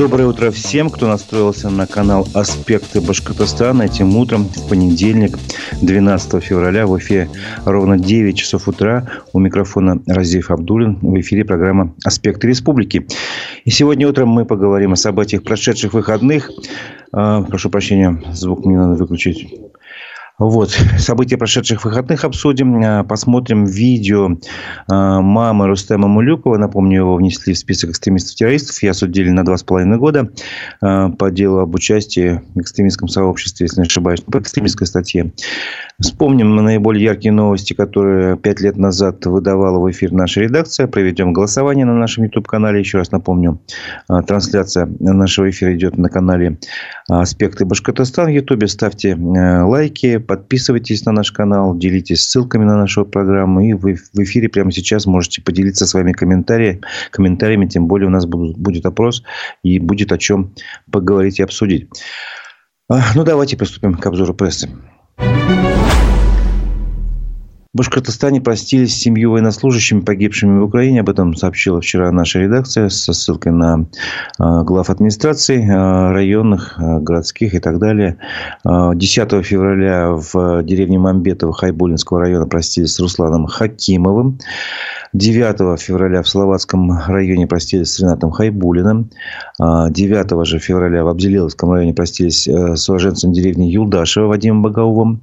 Доброе утро всем, кто настроился на канал «Аспекты Башкортостана». Этим утром, в понедельник, 12 февраля, в эфире ровно 9 часов утра. У микрофона Разиф Абдулин. В эфире программа «Аспекты Республики». И сегодня утром мы поговорим о событиях прошедших выходных. А, прошу прощения, звук мне надо выключить. Вот. События прошедших выходных обсудим. А, посмотрим видео а, мамы Рустема Мулюкова. Напомню, его внесли в список экстремистов-террористов. Я судили на два с половиной года а, по делу об участии в экстремистском сообществе, если не ошибаюсь, по экстремистской статье. Вспомним наиболее яркие новости, которые пять лет назад выдавала в эфир наша редакция. Проведем голосование на нашем YouTube-канале. Еще раз напомню, трансляция нашего эфира идет на канале «Аспекты Башкортостан» в YouTube. Ставьте лайки, Подписывайтесь на наш канал, делитесь ссылками на нашу программу. И вы в эфире прямо сейчас можете поделиться своими комментариями. комментариями тем более у нас будет опрос и будет о чем поговорить и обсудить. А, ну, давайте приступим к обзору прессы. В Башкортостане простились с семью военнослужащими, погибшими в Украине. Об этом сообщила вчера наша редакция со ссылкой на а, глав администраций а, районных, а, городских и так далее. 10 февраля в деревне Мамбетово Хайбулинского района простились с Русланом Хакимовым. 9 февраля в Словацком районе простились с Ренатом Хайбулиным. 9 же февраля в Абзелиловском районе простились э, с уроженцем деревни Юлдашева Вадимом Багаувом.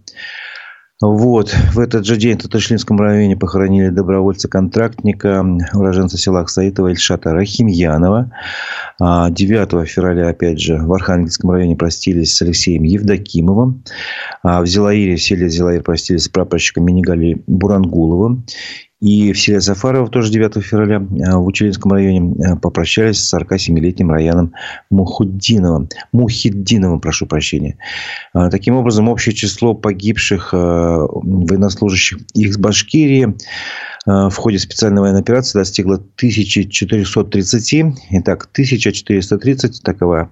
Вот. В этот же день в Татаршлинском районе похоронили добровольца-контрактника, уроженца села Аксаитова Ильшата Рахимьянова. 9 а февраля, опять же, в Архангельском районе простились с Алексеем Евдокимовым. А в Зелаире, в селе Зелаир простились с прапорщиком Минигали Бурангуловым. И в селе Сафарова тоже 9 февраля а, в Учелинском районе а, попрощались с 47-летним Раяном Мухуддиновым. Мухиддиновым, прошу прощения. А, таким образом, общее число погибших военнослужащих из Башкирии в ходе специальной военной операции достигла 1430. Итак, 1430 такова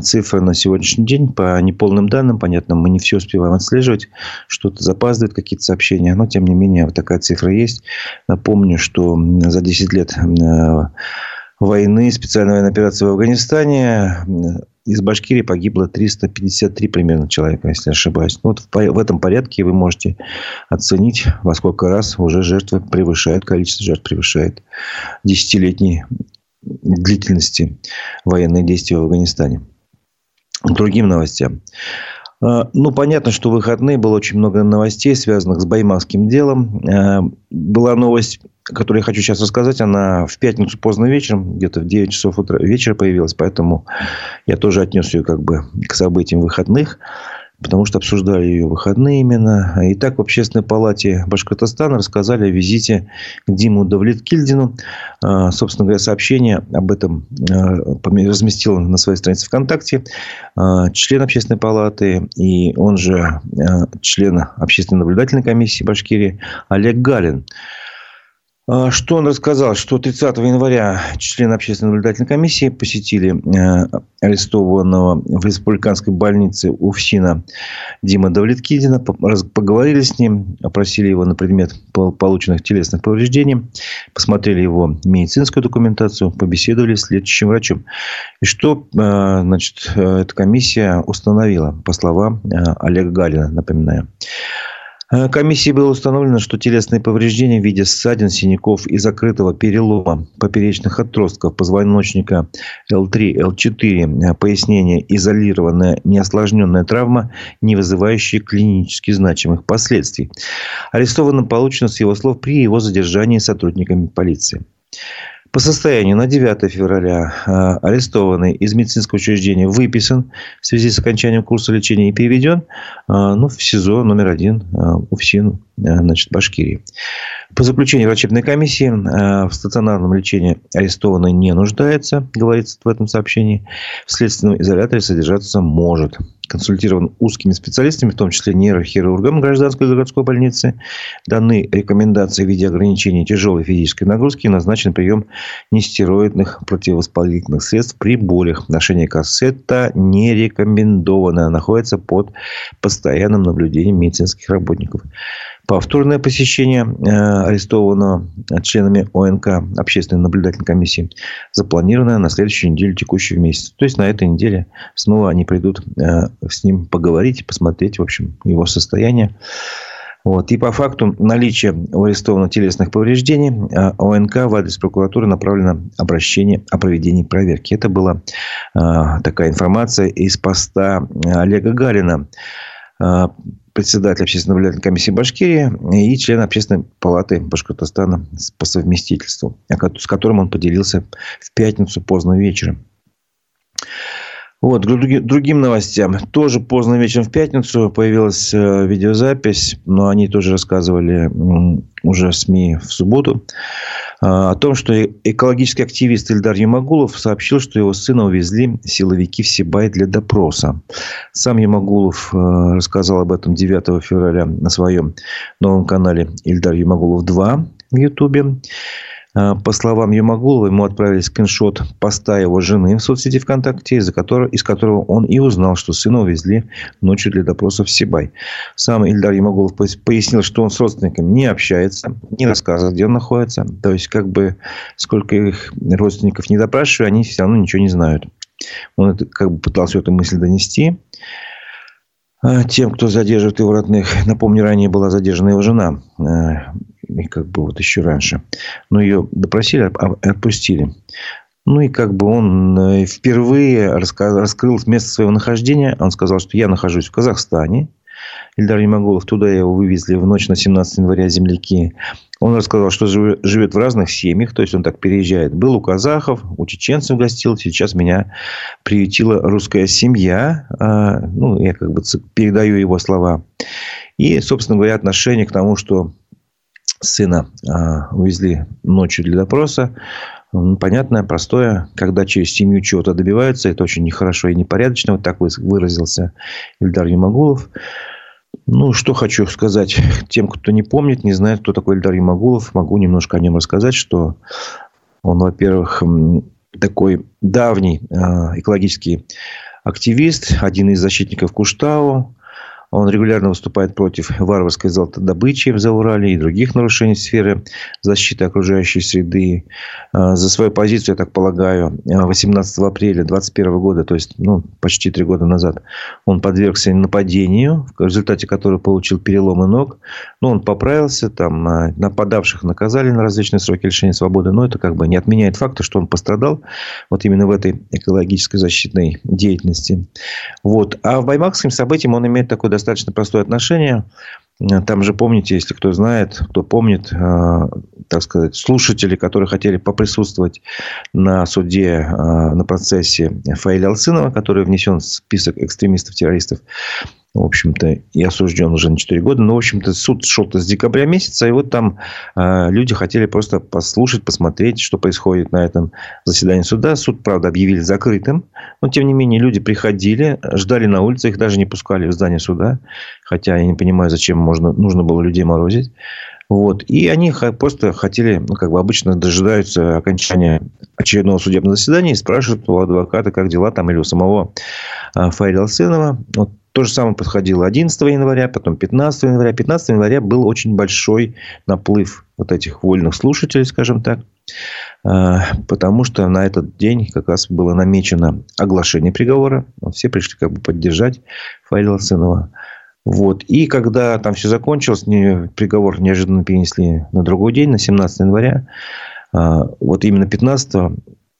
цифра на сегодняшний день. По неполным данным, понятно, мы не все успеваем отслеживать. Что-то запаздывает, какие-то сообщения. Но, тем не менее, вот такая цифра есть. Напомню, что за 10 лет э, войны, специальной военной операции в Афганистане из Башкирии погибло 353 примерно человека, если не ошибаюсь. Ну, вот в, этом порядке вы можете оценить, во сколько раз уже жертвы превышают, количество жертв превышает десятилетней длительности военных действий в Афганистане. Другим новостям. А, ну, понятно, что в выходные было очень много новостей, связанных с Баймакским делом. А, была новость, которую я хочу сейчас рассказать. Она в пятницу поздно вечером, где-то в 9 часов утра вечера появилась. Поэтому я тоже отнес ее как бы к событиям выходных потому что обсуждали ее выходные именно. И так в Общественной палате Башкортостана рассказали о визите к Диму Давлеткильдину. А, собственно говоря, сообщение об этом а, разместил на своей странице ВКонтакте а, член Общественной палаты и он же член Общественной наблюдательной комиссии Башкирии Олег Галин. А, что он рассказал? Что 30 января члены общественной наблюдательной комиссии посетили э, арестованного в республиканской больнице УФСИНа Дима Давлеткидина, поговорили с ним, опросили его на предмет полученных телесных повреждений, посмотрели его медицинскую документацию, побеседовали с лечащим врачом. И что э, значит, э, эта комиссия установила, по словам Олега Галина, напоминаю. Э, комиссии было установлено, что телесные повреждения в виде ссадин, синяков и закрытого перелома поперечных отростков позвоночника L3, L4, э, пояснение изолированная неосложненная травма, не вызывающая клинически значимых последствий. Арестованным получено с его слов при его задержании сотрудниками полиции. По состоянию на 9 февраля э, арестованный из медицинского учреждения выписан в связи с окончанием курса лечения и переведен э, ну, в СИЗО номер один э, УФСИН значит, Башкирии. По заключению врачебной комиссии в стационарном лечении арестованный не нуждается, говорится в этом сообщении. В следственном изоляторе содержаться может консультирован узкими специалистами, в том числе нейрохирургом гражданской городской больницы. Даны рекомендации в виде ограничения тяжелой физической нагрузки и назначен прием нестероидных противовоспалительных средств при болях. Ношение кассета не рекомендовано. Находится под постоянным наблюдением медицинских работников. Повторное посещение арестованного членами ОНК, Общественной наблюдательной комиссии, запланировано на следующую неделю текущего месяца. То есть, на этой неделе снова они придут с ним поговорить, посмотреть, в общем, его состояние. Вот. И по факту наличия у арестованного телесных повреждений ОНК в адрес прокуратуры направлено обращение о проведении проверки. Это была а, такая информация из поста Олега Гарина, председателя общественной наблюдательной комиссии Башкирии и члена общественной палаты Башкортостана по совместительству, с которым он поделился в пятницу поздно вечером. Вот, к другим новостям. Тоже поздно вечером в пятницу появилась э, видеозапись, но они тоже рассказывали уже в СМИ в субботу, о том, что экологический активист Ильдар Ямагулов сообщил, что его сына увезли силовики в Сибай для допроса. Сам Ямагулов э, рассказал об этом 9 февраля на своем новом канале Ильдар Ямагулов 2 в Ютубе. А, по словам Юмагулова, ему отправили скриншот поста его жены в соцсети ВКонтакте, из, которого, из которого он и узнал, что сына увезли ночью для допроса в Сибай. Сам Ильдар Юмагулов пояснил, что он с родственниками не общается, не рассказывает, где он находится. То есть, как бы, сколько их родственников не допрашивали, они все равно ничего не знают. Он это, как бы пытался эту мысль донести а, тем, кто задерживает его родных. Напомню, ранее была задержана его жена и как бы вот еще раньше. Но ее допросили, отпустили. Ну и как бы он э, впервые раскрыл место своего нахождения. Он сказал, что я нахожусь в Казахстане. Ильдар Немоголов, туда его вывезли в ночь на 17 января земляки. Он рассказал, что живет в разных семьях, то есть он так переезжает. Был у казахов, у чеченцев гостил, сейчас меня приютила русская семья. А, ну, я как бы передаю его слова. И, собственно говоря, отношение к тому, что сына а, увезли ночью для допроса. Понятное, простое. Когда через семью чего-то добиваются, это очень нехорошо и непорядочно. Вот так выразился Ильдар Юмагулов. Ну, что хочу сказать тем, кто не помнит, не знает, кто такой Ильдар Юмагулов. Могу немножко о нем рассказать, что он, во-первых, такой давний а, экологический активист, один из защитников Куштау, он регулярно выступает против варварской золотодобычи в Заурале и других нарушений сферы защиты окружающей среды. А, за свою позицию, я так полагаю, 18 апреля 2021 года, то есть ну, почти три года назад, он подвергся нападению, в результате которого получил переломы ног. Но он поправился, там, а, нападавших наказали на различные сроки лишения свободы, но это как бы не отменяет факта, что он пострадал вот именно в этой экологической защитной деятельности. Вот. А в баймакским событиям он имеет такой достаточно простое отношение. Там же, помните, если кто знает, кто помнит, э, так сказать, слушатели, которые хотели поприсутствовать на суде, э, на процессе Фаиля Алсынова, который внесен в список экстремистов-террористов, в общем-то, и осужден уже на 4 года. Но, в общем-то, суд шел-то с декабря месяца, и вот там э, люди хотели просто послушать, посмотреть, что происходит на этом заседании суда. Суд, правда, объявили закрытым, но, тем не менее, люди приходили, ждали на улице, их даже не пускали в здание суда, хотя я не понимаю, зачем можно, нужно было людей морозить. Вот. И они просто хотели, ну, как бы обычно дожидаются окончания очередного судебного заседания и спрашивают у адвоката, как дела там, или у самого э, Фаиля Алсенова. Вот то же самое подходило 11 января, потом 15 января. 15 января был очень большой наплыв вот этих вольных слушателей, скажем так. А, потому что на этот день как раз было намечено оглашение приговора. Все пришли как бы поддержать Фаиля Сынова. Вот. И когда там все закончилось, приговор неожиданно перенесли на другой день, на 17 января. А, вот именно 15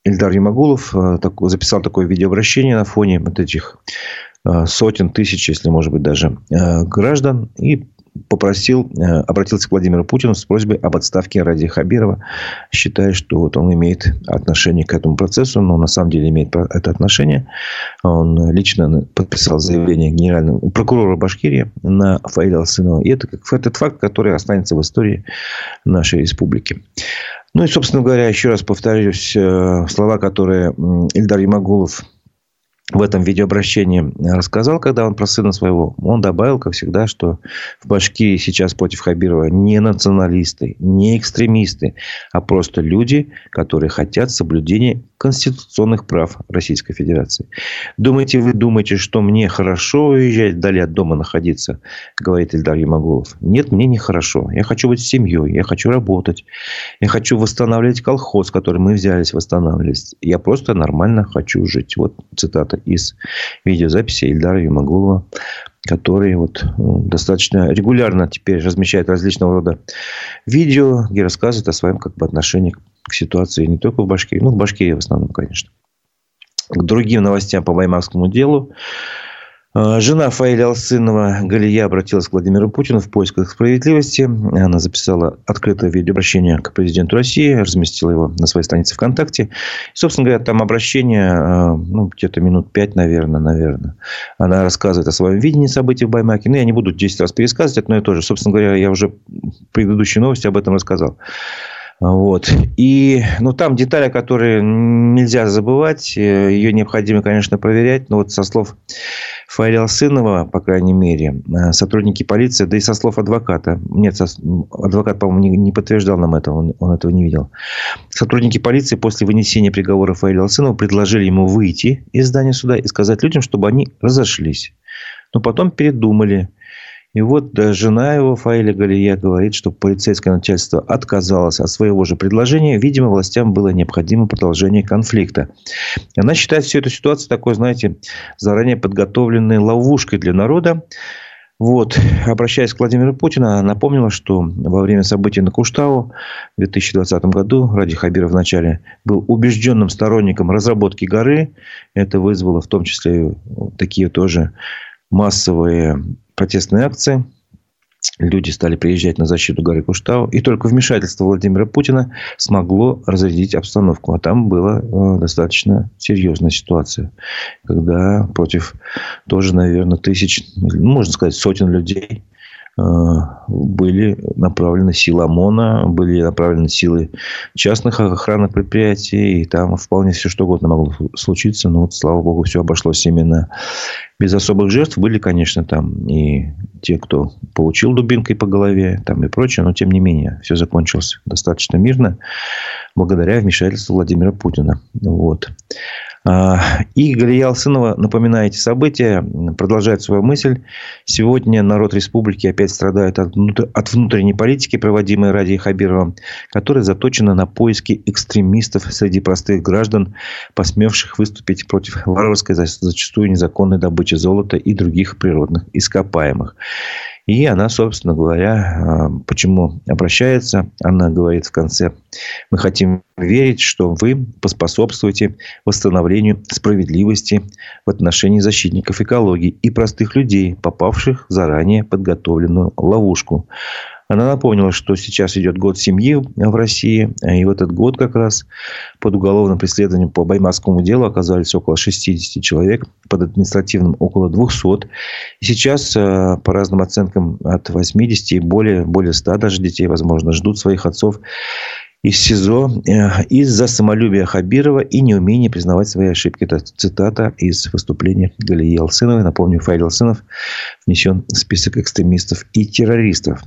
Ильдар Ямагулов а, записал такое видеообращение на фоне вот этих Э, сотен тысяч, если может быть даже э, граждан, и попросил, э, обратился к Владимиру Путину с просьбой об отставке Ради Хабирова, считая, что вот он имеет отношение к этому процессу, но на самом деле имеет это отношение. Он лично подписал заявление генерального прокурора Башкирии на Фаиля Алсынова. И это как этот факт, который останется в истории нашей республики. Ну и, собственно говоря, еще раз повторюсь слова, которые Ильдар Ямагулов в этом видеообращении рассказал, когда он про сына своего. Он добавил, как всегда, что в Башкирии сейчас против Хабирова не националисты, не экстремисты, а просто люди, которые хотят соблюдения конституционных прав Российской Федерации. Думаете, вы думаете, что мне хорошо уезжать вдали от дома находиться, говорит Ильдар Ямагулов. Нет, мне не хорошо. Я хочу быть семьей, я хочу работать, я хочу восстанавливать колхоз, который мы взялись восстанавливать. Я просто нормально хочу жить. Вот цитата из видеозаписи Ильдара Юмагулова, который вот ну, достаточно регулярно теперь размещает различного рода видео, где рассказывает о своем как бы, отношении к ситуации не только в Башкирии, но в Башкирии в основном, конечно. К другим новостям по Баймакскому делу. А, жена Фаиля Алсынова Галия обратилась к Владимиру Путину в поисках справедливости. Она записала открытое видеообращение к президенту России, разместила его на своей странице ВКонтакте. И, собственно говоря, там обращение, а, ну, где-то минут пять, наверное, наверное. Она рассказывает о своем видении событий в Баймаке. Ну, я не буду 10 раз пересказывать, но я тоже. Собственно говоря, я уже в предыдущей новости об этом рассказал. Вот. И ну, там детали, которые нельзя забывать. Э, Ее необходимо, конечно, проверять. Но вот со слов Фариал Сынова, по крайней мере, э, сотрудники полиции, да и со слов адвоката. Нет, адвокат, по-моему, не, не подтверждал нам это, он, он этого не видел. Сотрудники полиции после вынесения приговора Фариала Сынова предложили ему выйти из здания суда и сказать людям, чтобы они разошлись. Но потом передумали – и вот жена его, Фаиля Галия, говорит, что полицейское начальство отказалось от своего же предложения. Видимо, властям было необходимо продолжение конфликта. Она считает всю эту ситуацию такой, знаете, заранее подготовленной ловушкой для народа. Вот. Обращаясь к Владимиру Путину, она напомнила, что во время событий на Куштау в 2020 году Ради Хабиров вначале был убежденным сторонником разработки горы. Это вызвало в том числе такие тоже массовые протестные акции. Люди стали приезжать на защиту горы Куштау. И только вмешательство Владимира Путина смогло разрядить обстановку. А там была э, достаточно серьезная ситуация. Когда против тоже, наверное, тысяч, ну, можно сказать, сотен людей были направлены силы ОМОНа, были направлены силы частных охранных предприятий. И там вполне все что угодно могло случиться. Но вот, слава богу, все обошлось именно без особых жертв были, конечно, там и те, кто получил дубинкой по голове, там и прочее, но тем не менее все закончилось достаточно мирно благодаря вмешательству Владимира Путина. Вот. А, и Галия Алсынова, напоминая эти события, продолжает свою мысль. Сегодня народ республики опять страдает от, внутренней политики, проводимой ради Хабирова, которая заточена на поиски экстремистов среди простых граждан, посмевших выступить против варварской, зачастую незаконной добычи золота и других природных ископаемых. И она, собственно говоря, а, почему обращается, она говорит в конце, мы хотим верить, что вы поспособствуете восстановлению справедливости в отношении защитников экологии и простых людей, попавших в заранее подготовленную ловушку. Она напомнила, что сейчас идет год семьи в России. И в этот год как раз под уголовным преследованием по Баймарскому делу оказались около 60 человек. Под административным около 200. И сейчас, э, по разным оценкам, от 80 и более, более 100 даже детей, возможно, ждут своих отцов из СИЗО э, из-за самолюбия Хабирова и неумения признавать свои ошибки. Это цитата из выступления Галии Алсыновой. Напомню, Файл Алсынов внесен в список экстремистов и террористов.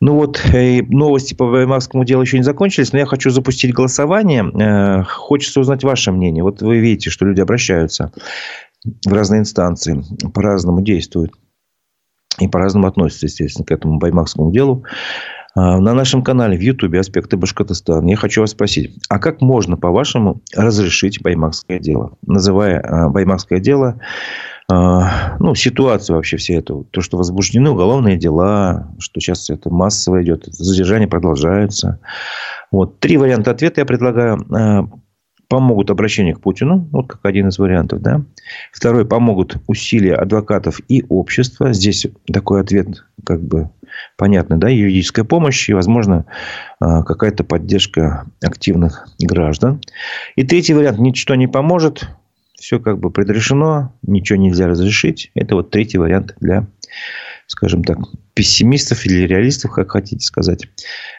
Ну вот, э, новости по Ваймарскому делу еще не закончились, но я хочу запустить голосование. Э, хочется узнать ваше мнение. Вот вы видите, что люди обращаются в разные инстанции, по-разному действуют и по-разному относятся, естественно, к этому Баймакскому делу. А, на нашем канале в Ютубе «Аспекты Башкортостана» я хочу вас спросить, а как можно, по-вашему, разрешить баймакское дело? Называя а, баймакское дело, а, ну, ситуацию вообще все это, то, что возбуждены уголовные дела, что сейчас это массово идет, задержания продолжаются. Вот. Три варианта ответа я предлагаю помогут обращение к Путину, вот как один из вариантов, да. Второй, помогут усилия адвокатов и общества. Здесь такой ответ как бы понятный, да, юридическая помощь и, возможно, а, какая-то поддержка активных граждан. И третий вариант, ничто не поможет, все как бы предрешено, ничего нельзя разрешить. Это вот третий вариант для скажем так, пессимистов или реалистов, как хотите сказать,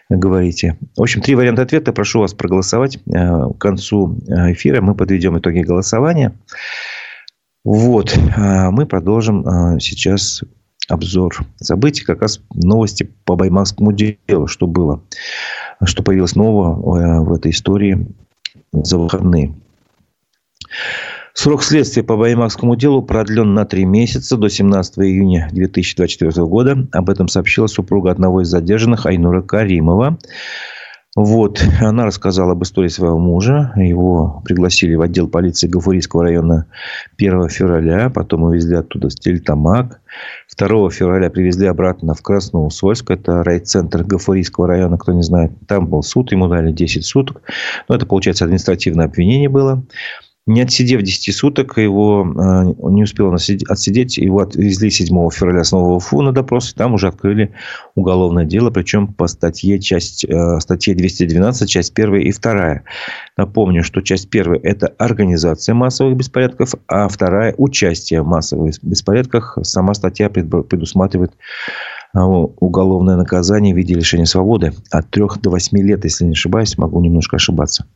говорите. В общем, три варианта ответа. Прошу вас проголосовать. Э, к концу э, эфира мы подведем итоги голосования. Вот, а, мы продолжим сейчас обзор событий, как раз новости по Баймакскому делу, что было, что появилось нового э, в этой истории за выходные. Срок следствия по Баймакскому делу продлен на три месяца до 17 июня 2024 года. Об этом сообщила супруга одного из задержанных Айнура Каримова. Вот, она рассказала об истории своего мужа. Его пригласили в отдел полиции Гафурийского района 1 февраля. Потом увезли оттуда в Стельтамак. 2 февраля привезли обратно в Красноусольск. Это райцентр Гафурийского района, кто не знает. Там был суд, ему дали 10 суток. Но это, получается, административное обвинение было. Не отсидев 10 суток, его э, не успел отсидеть, его отвезли 7 февраля снова в Уфу на допрос, и там уже открыли уголовное дело, причем по статье, часть, э, статье 212, часть 1 и 2. Напомню, что часть 1 – это организация массовых беспорядков, а вторая – участие в массовых беспорядках. Сама статья предусматривает э, уголовное наказание в виде лишения свободы от 3 до 8 лет, если не ошибаюсь, могу немножко ошибаться.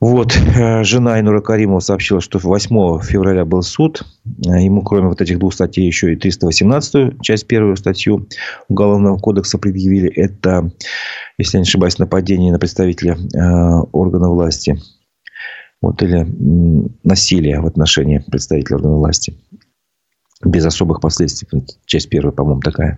Вот, э, жена Инура Каримова сообщила, что 8 февраля был суд. Э, ему, кроме вот этих двух статей, еще и 318 часть первую статью Уголовного кодекса предъявили. Это, если я не ошибаюсь, нападение на представителя э, органа власти. Вот, или насилие в отношении представителя органа власти без особых последствий. Часть первая, по-моему, такая.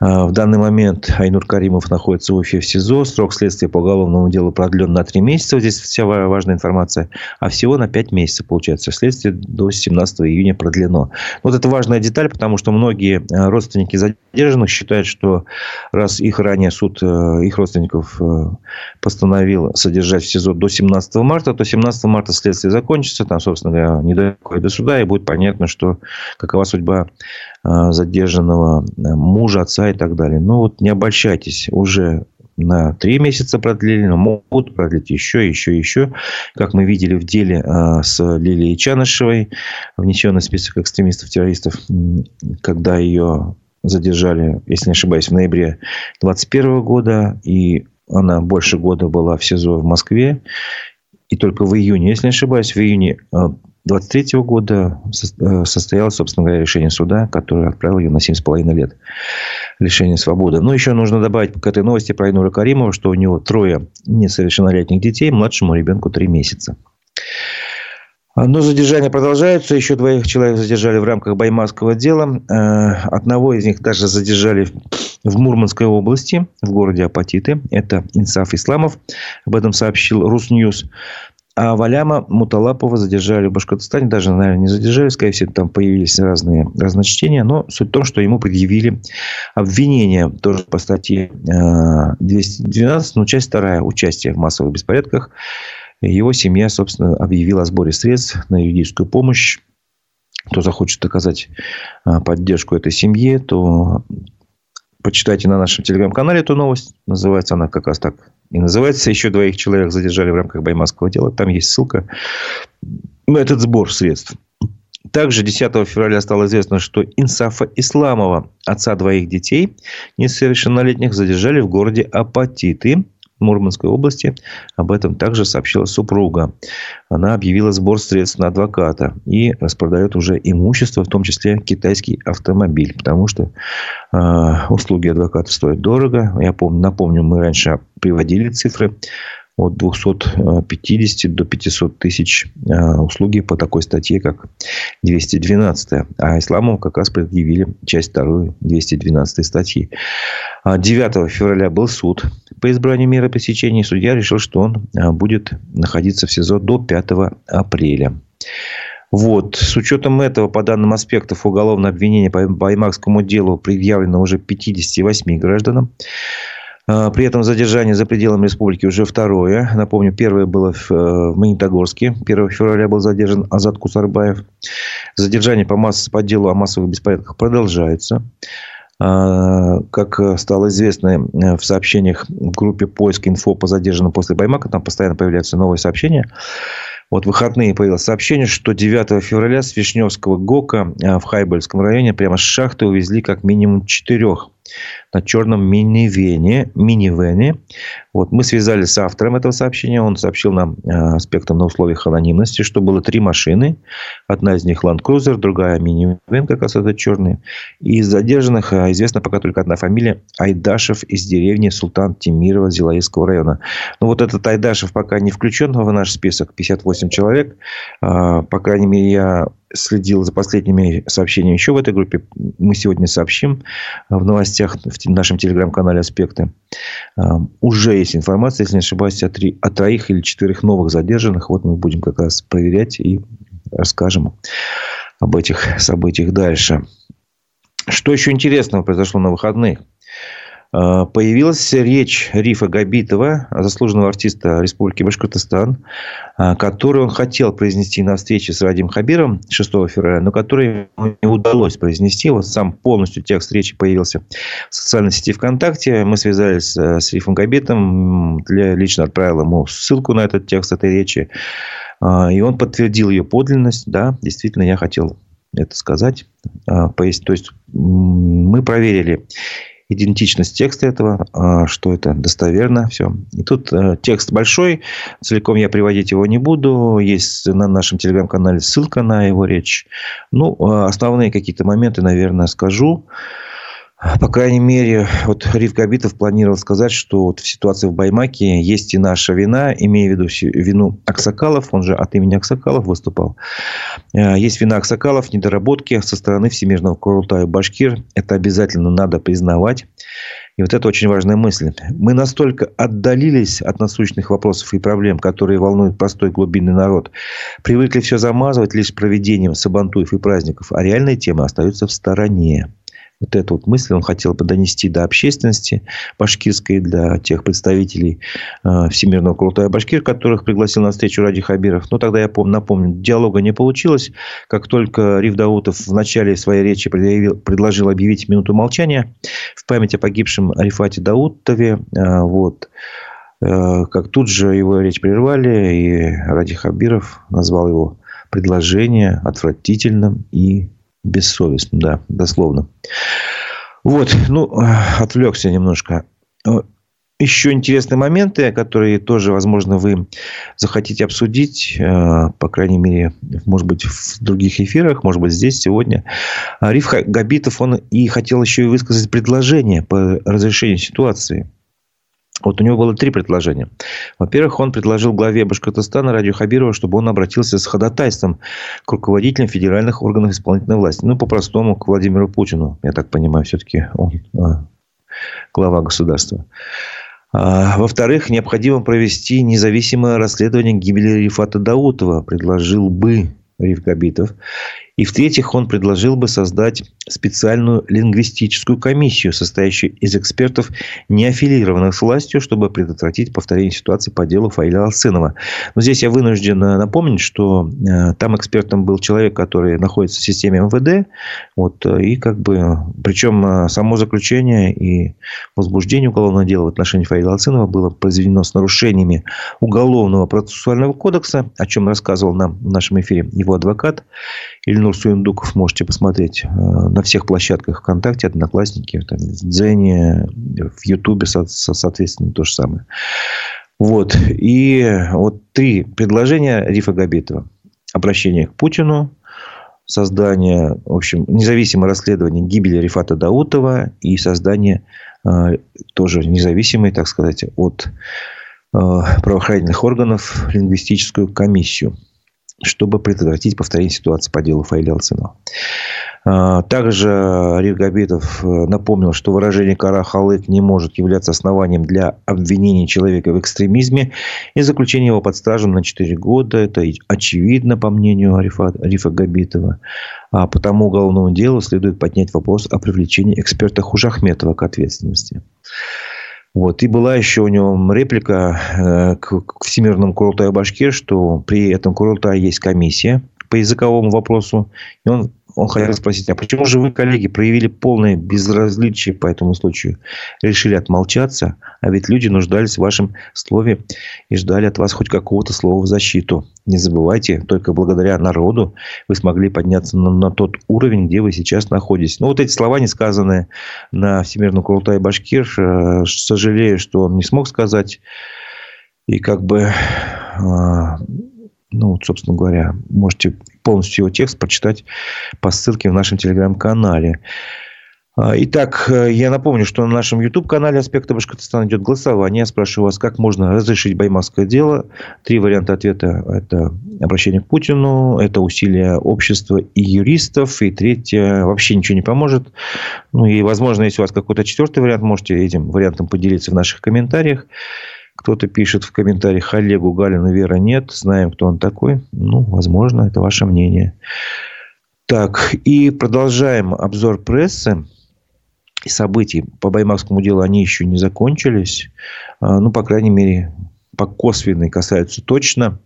А, в данный момент Айнур Каримов находится в Уфе в СИЗО. Срок следствия по уголовному делу продлен на 3 месяца. Здесь вся важная информация. А всего на 5 месяцев, получается. Следствие до 17 июня продлено. Вот это важная деталь, потому что многие а, родственники задержанных считают, что раз их ранее суд э, их родственников э, постановил содержать в СИЗО до 17 марта, то 17 марта следствие закончится. Там, собственно говоря, не до суда. И будет понятно, что какова судьба а, задержанного э, мужа, отца и так далее. Но вот не обольщайтесь, уже на три месяца продлили, но могут продлить еще, еще, еще. Как мы видели в деле а, с Лилией Чанышевой, внесенный в список экстремистов-террористов, когда ее задержали, если не ошибаюсь, в ноябре 2021 года, и она больше года была в СИЗО в Москве. И только в июне, если не ошибаюсь, в июне а, 23 года э, состоялось, собственно говоря, решение суда, которое отправило ее на 7,5 лет лишения свободы. Но еще нужно добавить к этой новости про Инура Каримова, что у него трое несовершеннолетних детей, младшему ребенку 3 месяца. Но задержания продолжаются. Еще двоих человек задержали в рамках Баймарского дела. Э, одного из них даже задержали в Мурманской области, в городе Апатиты. Это Инсаф Исламов. Об этом сообщил Русньюз. А Валяма Муталапова задержали в Башкортостане. Даже, наверное, не задержали. Скорее всего, там появились разные разночтения. Но суть в том, что ему предъявили обвинение тоже по статье 212, э, ну, часть вторая, участие в массовых беспорядках. Его семья, собственно, объявила о сборе средств на юридическую помощь. Кто захочет оказать э, поддержку этой семье, то почитайте на нашем телеграм-канале эту новость. Называется она как раз так и называется. Еще двоих человек задержали в рамках баймасского дела. Там есть ссылка на этот сбор средств. Также 10 февраля стало известно, что Инсафа Исламова, отца двоих детей, несовершеннолетних, задержали в городе Апатиты. Мурманской области. Об этом также сообщила супруга. Она объявила сбор средств на адвоката и распродает уже имущество, в том числе китайский автомобиль, потому что э, услуги адвоката стоят дорого. Я помню, напомню, мы раньше приводили цифры от 250 до 500 тысяч а, услуги по такой статье, как 212. А Исламову как раз предъявили часть вторую 212 статьи. 9 а, февраля был суд по избранию меры пресечения. Судья решил, что он а, будет находиться в СИЗО до 5 апреля. Вот. С учетом этого, по данным аспектов уголовного обвинения по Баймакскому делу предъявлено уже 58 гражданам. А, при этом задержание за пределами республики уже второе. Напомню, первое было в э, Магнитогорске. 1 февраля был задержан Азат Кусарбаев. Задержание по, масс... по делу о массовых беспорядках продолжается. А, как стало известно э, в сообщениях в группе поиск инфо по задержанным после Баймака, там постоянно появляются новые сообщения. Вот в выходные появилось сообщение, что 9 февраля с Вишневского ГОКа э, в Хайбельском районе прямо с шахты увезли как минимум четырех на черном минивене, минивене. Вот, мы связались с автором этого сообщения. Он сообщил нам э, аспектом на условиях анонимности, что было три машины. Одна из них Land Cruiser, другая минивен, как раз это черный. И из задержанных э, известна пока только одна фамилия. Айдашев из деревни Султан Тимирова Зилаевского района. Ну, вот этот Айдашев пока не включен в наш список. 58 человек. Э, по крайней мере, я следил за последними сообщениями еще в этой группе. Мы сегодня сообщим в новостях в нашем телеграм-канале «Аспекты». А, уже есть информация, если не ошибаюсь, о, три, о троих или четырех новых задержанных. Вот мы будем как раз проверять и расскажем об этих событиях дальше. Что еще интересного произошло на выходных? А, появилась речь Рифа Габитова, заслуженного артиста Республики Башкортостан, а, которую он хотел произнести на встрече с Радим Хабиром 6 февраля, но который ему не удалось произнести. Вот сам полностью текст речи появился в социальной сети ВКонтакте. Мы связались э, с Рифом Габитом, лично отправил ему ссылку на этот текст этой речи. И он подтвердил ее подлинность. Да, действительно, я хотел это сказать. То есть, мы проверили идентичность текста этого, а, что это достоверно, все. И тут э, текст большой, целиком я приводить его не буду, есть на нашем телеграм-канале ссылка на его речь. Ну, а, основные какие-то моменты, наверное, скажу. По крайней мере, вот Рив Габитов планировал сказать, что вот в ситуации в Баймаке есть и наша вина, имея в виду вину Аксакалов, он же от имени Аксакалов выступал. Э, есть вина Аксакалов, недоработки со стороны Всемирного Курултая Башкир. Это обязательно надо признавать. И вот это очень важная мысль. Мы настолько отдалились от насущных вопросов и проблем, которые волнуют простой глубинный народ. Привыкли все замазывать лишь проведением сабантуев и праздников, а реальные темы остаются в стороне. Вот эту вот мысль он хотел бы донести до общественности башкирской, для тех представителей э, Всемирного Крутая Башкир, которых пригласил на встречу Ради Хабиров. Но тогда я помню, напомню, диалога не получилось. Как только Рив Даутов в начале своей речи предъявил, предложил объявить минуту молчания в память о погибшем Арифате Даутове, э, вот, э, как тут же его речь прервали, и Ради Хабиров назвал его предложение отвратительным и бессовестным, да, дословно. Вот, ну, отвлекся немножко. Еще интересные моменты, которые тоже, возможно, вы захотите обсудить, э, по крайней мере, может быть, в других эфирах, может быть, здесь, сегодня. Риф Габитов, он и хотел еще и высказать предложение по разрешению ситуации. Вот у него было три предложения. Во-первых, он предложил главе Башкортостана Радио Хабирова, чтобы он обратился с ходатайством к руководителям федеральных органов исполнительной власти. Ну, по-простому, к Владимиру Путину. Я так понимаю, все-таки он а, глава государства. А, во-вторых, необходимо провести независимое расследование гибели Рифата Даутова, предложил бы Риф Габитов. И в-третьих, он предложил бы создать специальную лингвистическую комиссию, состоящую из экспертов, не аффилированных с властью, чтобы предотвратить повторение ситуации по делу Фаиля Алсынова. Но здесь я вынужден э, напомнить, что э, там экспертом был человек, который находится в системе МВД. Вот, э, и как бы, причем само заключение и возбуждение уголовного дела в отношении Фаиля Алсынова было произведено с нарушениями Уголовного процессуального кодекса, о чем рассказывал нам в нашем эфире его адвокат. Ильнур Суиндуков можете посмотреть э, на всех площадках ВКонтакте, Одноклассники, там, в Дзене, в Ютубе, соответственно, то же самое. Вот. И вот три предложения Рифа Габитова. Обращение к Путину, создание, в общем, независимое расследование гибели Рифата Даутова и создание э, тоже независимой, так сказать, от э, правоохранительных органов лингвистическую комиссию чтобы предотвратить повторение ситуации по делу Фаиля Алцинова. А, также Рир Габитов э, напомнил, что выражение «кара халык» не может являться основанием для обвинения человека в экстремизме и заключения его под стражем на 4 года. Это очевидно, по мнению Арифа, Арифа Габитова. А по тому уголовному делу следует поднять вопрос о привлечении эксперта Хужахметова к ответственности. Вот. И была еще у него реплика э, к, Всемирному Курултаю Башкир, что при этом Курултае есть комиссия по языковому вопросу. И он он хотел спросить, а почему же вы, коллеги, проявили полное безразличие по этому случаю? Решили отмолчаться, а ведь люди нуждались в вашем слове и ждали от вас хоть какого-то слова в защиту. Не забывайте, только благодаря народу вы смогли подняться на, на тот уровень, где вы сейчас находитесь. Ну, вот эти слова, не сказанные на Всемирном Курултае Башкир, э, сожалею, что он не смог сказать. И как бы а, ну, собственно говоря, можете полностью его текст прочитать по ссылке в нашем телеграм-канале. А, итак, э, я напомню, что на нашем YouTube-канале «Аспекты Башкортостана» идет голосование. Я спрашиваю вас, как можно разрешить баймакское дело. Три варианта ответа – это обращение к Путину, это усилия общества и юристов, и третье – вообще ничего не поможет. Ну, и, возможно, если у вас какой-то четвертый вариант, можете этим вариантом поделиться в наших комментариях. Кто-то пишет в комментариях Олегу Галину Вера нет. Знаем, кто он такой. Ну, возможно, это ваше мнение. Так, и продолжаем обзор прессы и событий. По Баймакскому делу они еще не закончились. А, ну, по крайней мере, по косвенной касаются точно.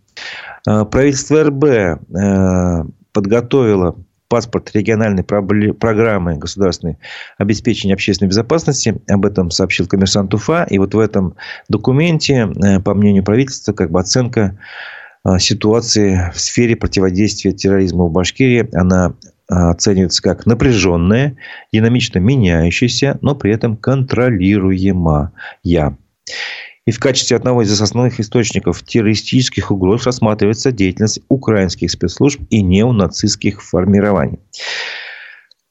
А, правительство РБ э, подготовило паспорт региональной программы государственной обеспечения общественной безопасности. Об этом сообщил коммерсант Уфа. И вот в этом документе, э, по мнению правительства, как бы оценка э, ситуации в сфере противодействия терроризму в Башкирии. Она э, оценивается как напряженная, динамично меняющаяся, но при этом контролируемая. И в качестве одного из основных источников террористических угроз рассматривается деятельность украинских спецслужб и неонацистских формирований.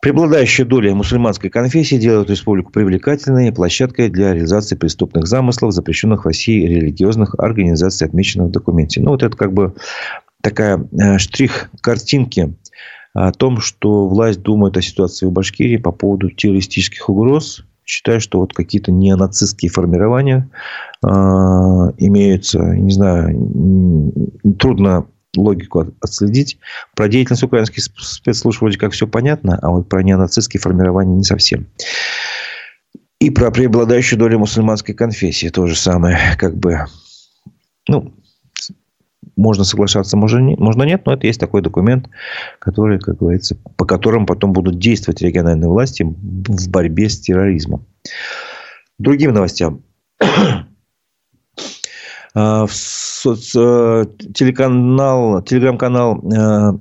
Преобладающая доля мусульманской конфессии делает республику привлекательной площадкой для реализации преступных замыслов, запрещенных в России религиозных организаций, отмеченных в документе. Ну, вот это как бы такая э, штрих картинки о том, что власть думает о ситуации в Башкирии по поводу террористических угроз, считаю, что вот какие-то неонацистские формирования э, имеются, не знаю, трудно логику отследить. Про деятельность украинских спецслужб вроде как все понятно, а вот про неонацистские формирования не совсем. И про преобладающую долю мусульманской конфессии то же самое. Как бы, ну, можно соглашаться, можно нет, можно нет, но это есть такой документ, который, как говорится, по которому потом будут действовать региональные власти в борьбе с терроризмом. Другим новостям. А, телеканал, телеграм-канал э,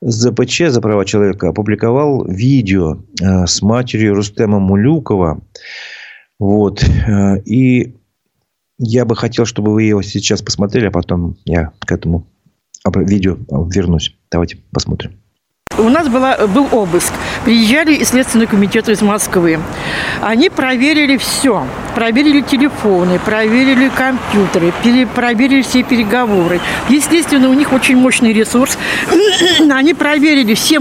ЗПЧ за права человека опубликовал видео э, с матерью Рустема Мулюкова. Вот. Э, и я бы хотел, чтобы вы его сейчас посмотрели, а потом я к этому видео вернусь. Давайте посмотрим. У нас была, был обыск. Приезжали из Следственного комитета из Москвы. Они проверили все. Проверили телефоны, проверили компьютеры, проверили все переговоры. Естественно, у них очень мощный ресурс. Они проверили все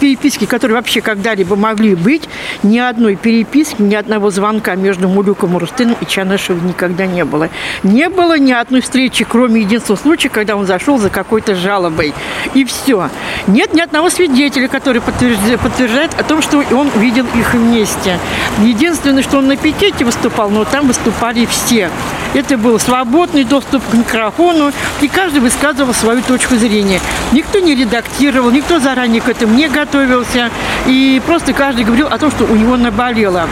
переписки, которые вообще когда-либо могли быть. Ни одной переписки, ни одного звонка между Мулюком Рустыном и Чанышевым никогда не было. Не было ни одной встречи, кроме единственного случая, когда он зашел за какой-то жалобой. И все. Нет ни одного свидетеля свидетели, которые подтверждают, подтверждают о том, что он видел их вместе. Единственное, что он на пикете выступал, но там выступали все. Это был свободный доступ к микрофону, и каждый высказывал свою точку зрения. Никто не редактировал, никто заранее к этому не готовился, и просто каждый говорил о том, что у него наболело.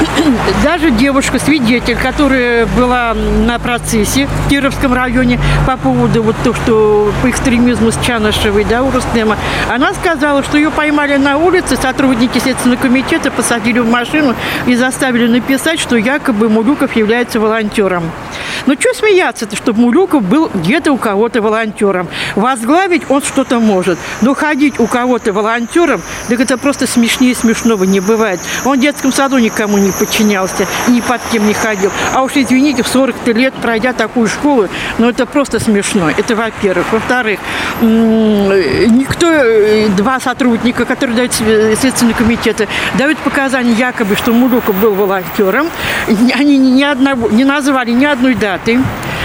даже девушка-свидетель, которая была на процессе в Кировском районе по поводу вот то, что по экстремизму с Чанышевой, да, у Рустема, она сказала, что ее поймали на улице, сотрудники Следственного комитета посадили в машину и заставили написать, что якобы Мулюков является волонтером. Ну, что смеяться-то, чтобы Мулюков был где-то у кого-то волонтером? Возглавить он что-то может, но ходить у кого-то волонтером, так это просто смешнее смешного не бывает. Он в детском саду никому не подчинялся, ни под кем не ходил. А уж, извините, в 40 лет, пройдя такую школу, ну, это просто смешно. Это во-первых. Во-вторых, никто, э, два сотрудника, которые дают Следственный комитет, дают показания якобы, что Мулюков был волонтером. Они ни, одного, не назвали ни одной даты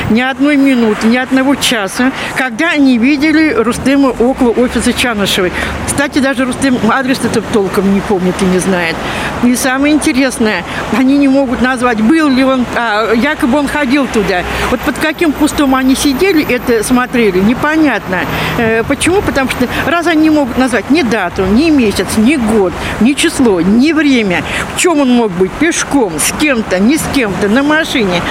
ни одной минуты, ни одного часа, когда они видели Рустема около офиса Чанышевой. Кстати, даже Рустем адрес это толком не помнит и не знает. И самое интересное, они не могут назвать, был ли он, а, якобы он ходил туда. Вот под каким кустом они сидели, это смотрели, непонятно. Э, почему? Потому что раз они не могут назвать ни дату, ни месяц, ни год, ни число, ни время, в чем он мог быть, пешком, с кем-то, не с кем-то, на машине,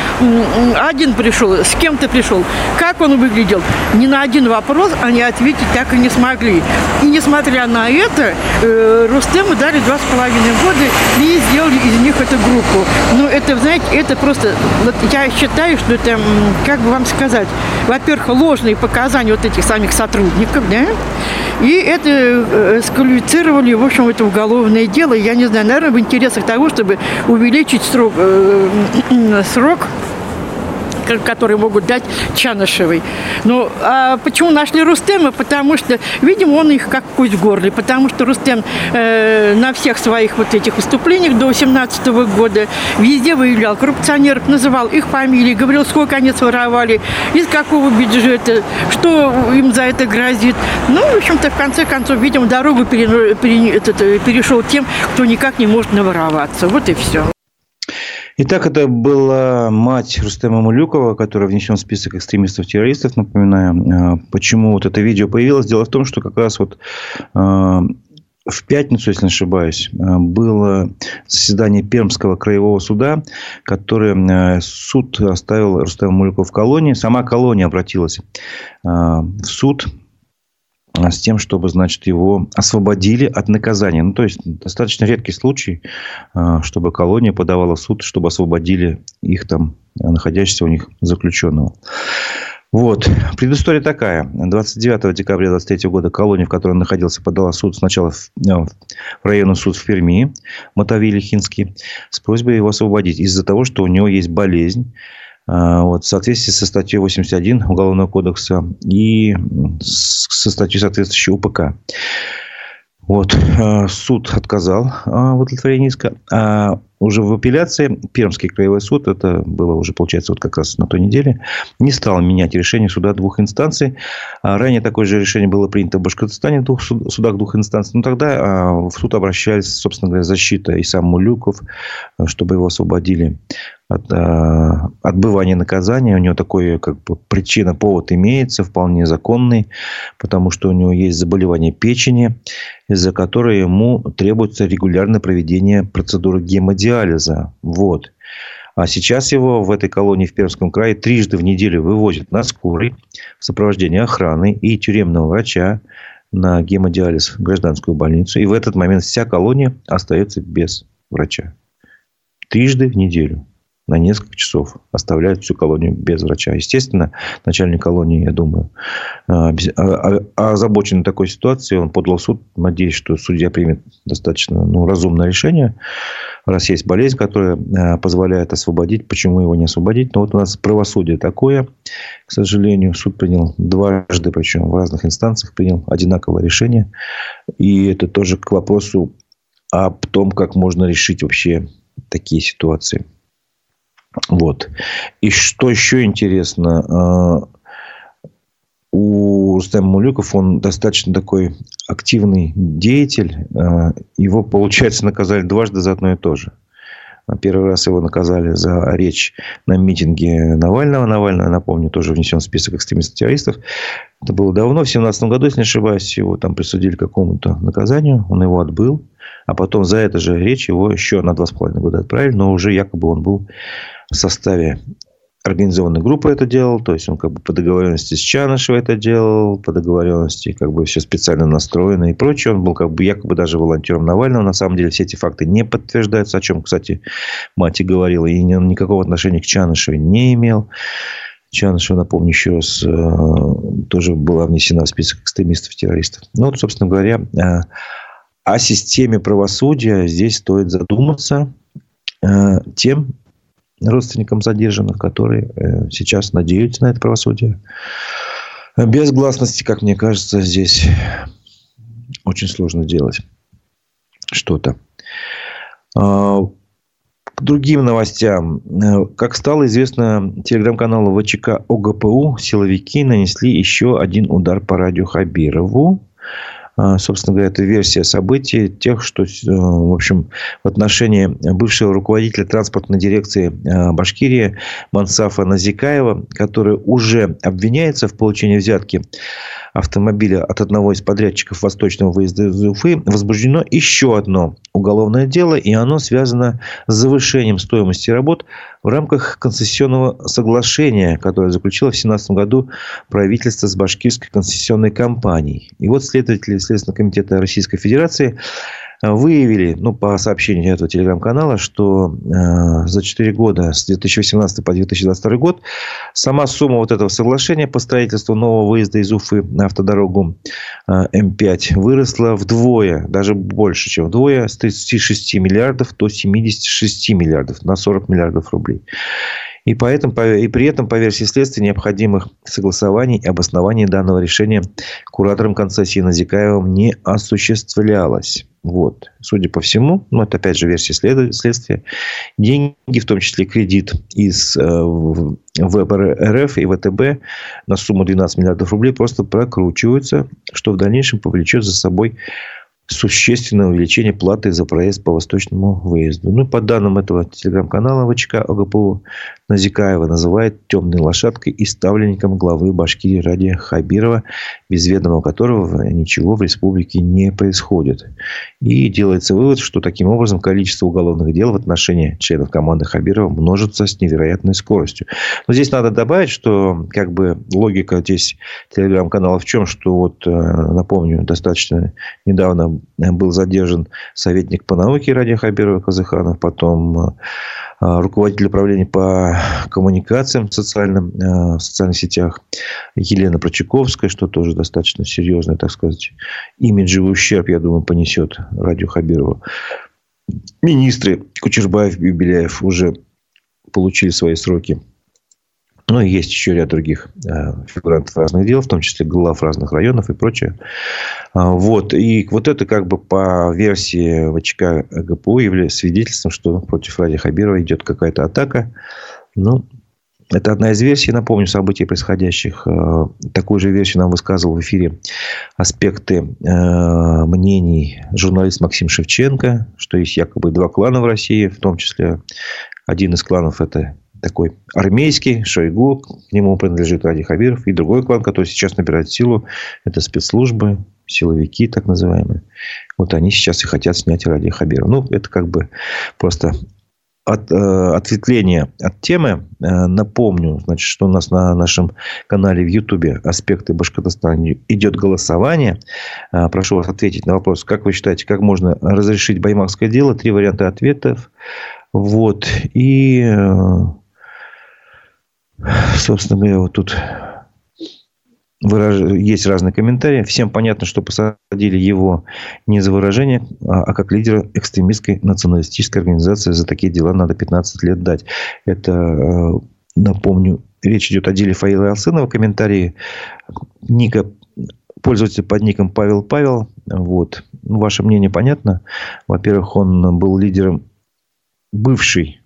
один пришел, с кем-то пришел, как он выглядел, ни на один вопрос они ответить так и не смогли. И несмотря на это, э, Рустему дали два с половиной года и сделали из них эту группу. Ну, это, знаете, это просто, вот я считаю, что это, как бы вам сказать, во-первых, ложные показания вот этих самих сотрудников, да, и это э, сквалифицировали, в общем, это уголовное дело. Я не знаю, наверное, в интересах того, чтобы увеличить срок, э, срок которые могут дать Чанышевой. Ну, а почему нашли Рустема? Потому что, видимо, он их как кость в горле, потому что Рустем э, на всех своих вот этих выступлениях до 17 года везде выявлял коррупционеров, называл их фамилии, говорил, сколько они своровали, из какого бюджета, что им за это грозит. Ну, в общем-то, в конце концов, видимо, дорогу пере, пере, этот, перешел тем, кто никак не может навороваться. Вот и все. Итак, это была мать Рустема Мулюкова, которая внесен в список экстремистов-террористов, напоминаю. А, почему вот это видео появилось? Дело в том, что как раз вот а, в пятницу, если не ошибаюсь, а, было заседание Пермского краевого суда, которое суд оставил Рустема Мулюкова в колонии. Сама колония обратилась в суд с тем, чтобы, значит, его освободили от наказания. Ну, то есть, достаточно редкий случай, а, чтобы колония подавала в суд, чтобы освободили их там, находящегося у них заключенного. Вот. Предыстория такая. 29 декабря 2023 года колония, в которой он находился, подала суд сначала в, в районный суд в Перми, Мотовили Хинский, с просьбой его освободить из-за того, что у него есть болезнь, а, вот, в соответствии со статьей 81 Уголовного кодекса и со статьей соответствующей УПК. Вот, а, суд отказал а, в удовлетворении иска. А уже в апелляции Пермский краевой суд, это было уже, получается, вот как раз на той неделе, не стал менять решение суда двух инстанций. А ранее такое же решение было принято в Башкортостане в двух судах двух инстанций. Но тогда в суд обращались, собственно говоря, защита и сам Мулюков, чтобы его освободили от э, отбывания наказания. У него такой как бы причина, повод имеется, вполне законный, потому что у него есть заболевание печени, из-за которой ему требуется регулярное проведение процедуры гемодиализа. Вот. А сейчас его в этой колонии в Пермском крае трижды в неделю вывозят на скорой в сопровождении охраны и тюремного врача на гемодиализ в гражданскую больницу. И в этот момент вся колония остается без врача. Трижды в неделю на несколько часов оставляют всю колонию без врача. Естественно, начальник колонии, я думаю, а, а, а, озабочен такой ситуацией, он подал суд, надеюсь, что судья примет достаточно ну, разумное решение, раз есть болезнь, которая позволяет освободить, почему его не освободить. Но вот у нас правосудие такое, к сожалению, суд принял дважды, причем в разных инстанциях принял одинаковое решение. И это тоже к вопросу об том, как можно решить вообще такие ситуации. Вот. И что еще интересно, а, у Рустема Мулюков он достаточно такой активный деятель. А, его, получается, наказали дважды за одно и то же. Первый раз его наказали за речь на митинге Навального. Навального, напомню, тоже внесен в список экстремистов-террористов. Это было давно, в 2017 году, если не ошибаюсь. Его там присудили к какому-то наказанию. Он его отбыл. А потом за эту же речь его еще на два с половиной года отправили. Но уже якобы он был в составе организованной группы это делал, то есть он как бы по договоренности с Чанышевой это делал, по договоренности как бы все специально настроено и прочее. Он был как бы якобы даже волонтером Навального. На самом деле все эти факты не подтверждаются, о чем, кстати, мать и говорила, и никакого отношения к Чанышевой не имел. Чанышева, напомню еще раз, э, тоже была внесена в список экстремистов-террористов. Ну, вот, собственно говоря, э, о системе правосудия здесь стоит задуматься э, тем, родственникам задержанных, которые э, сейчас надеются на это правосудие. Без гласности, как мне кажется, здесь очень сложно делать что-то. А, К другим новостям. Э, как стало известно телеграм-каналу ВЧК ОГПУ, силовики нанесли еще один удар по радио Хабирову. А, собственно говоря, это версия событий тех, что, э, в общем, в отношении бывшего руководителя транспортной дирекции э, Башкирии Мансафа Назикаева, который уже обвиняется в получении взятки автомобиля от одного из подрядчиков восточного выезда из Уфы, возбуждено еще одно уголовное дело, и оно связано с завышением стоимости работ в рамках концессионного соглашения, которое заключило в 2017 году правительство с башкирской концессионной компанией. И вот следователи Следственного комитета Российской Федерации выявили, ну, по сообщению этого телеграм-канала, что э, за 4 года, с 2018 по 2022 год, сама сумма вот этого соглашения по строительству нового выезда из Уфы на автодорогу э, М5 выросла вдвое, даже больше, чем вдвое, с 36 миллиардов до 76 миллиардов, на 40 миллиардов рублей. И, поэтому, и при этом, по версии следствия, необходимых согласований и обоснований данного решения куратором концессии Назикаевым не осуществлялось. Вот. Судя по всему, ну, это опять же версия следствия, деньги, в том числе кредит из э, ВПРФ и ВТБ на сумму 12 миллиардов рублей просто прокручиваются, что в дальнейшем повлечет за собой существенное увеличение платы за проезд по восточному выезду. Ну, по данным этого телеграм-канала ВЧК ОГПУ, Назикаева называет темной лошадкой и ставленником главы Башкирии Ради Хабирова, без ведома которого ничего в республике не происходит. И делается вывод, что таким образом количество уголовных дел в отношении членов команды Хабирова множится с невероятной скоростью. Но здесь надо добавить, что как бы логика здесь телеграм-канала в чем, что вот, э, напомню, достаточно недавно был задержан советник по науке Ради Хабирова Казаханов, потом э, руководитель управления по коммуникациям социальным, э, в социальных сетях Елена Прочаковская, что тоже достаточно серьезный, так сказать, имиджевый ущерб, я думаю, понесет Радио Хабирова. Министры Кучербаев и Беляев уже получили свои сроки ну, и есть еще ряд других э, фигурантов разных дел, в том числе глав разных районов и прочее. А, вот. И вот это как бы по версии ВЧК ГПУ является свидетельством, что против Ради Хабирова идет какая-то атака. Ну, это одна из версий, напомню, событий происходящих. Э, такую же версию нам высказывал в эфире аспекты э, мнений журналист Максим Шевченко, что есть якобы два клана в России, в том числе один из кланов – это такой армейский, Шойгу, к нему принадлежит Ради Хабиров, и другой клан, который сейчас набирает силу, это спецслужбы, силовики так называемые. Вот они сейчас и хотят снять Ради Хабирова. Ну, это как бы просто от, э, ответвление от темы. Э, напомню, значит, что у нас на нашем канале в Ютубе «Аспекты Башкортостана» идет голосование. Э, прошу вас ответить на вопрос, как вы считаете, как можно разрешить баймакское дело? Три варианта ответов. Вот. И э, Собственно говоря, вот тут выраж... есть разные комментарии. Всем понятно, что посадили его не за выражение, а, а как лидера экстремистской националистической организации. За такие дела надо 15 лет дать. Это, э, напомню, речь идет о деле Фаила Алсынова. Комментарии Ника пользователь под ником Павел Павел. Вот. Ваше мнение понятно. Во-первых, он был лидером бывшей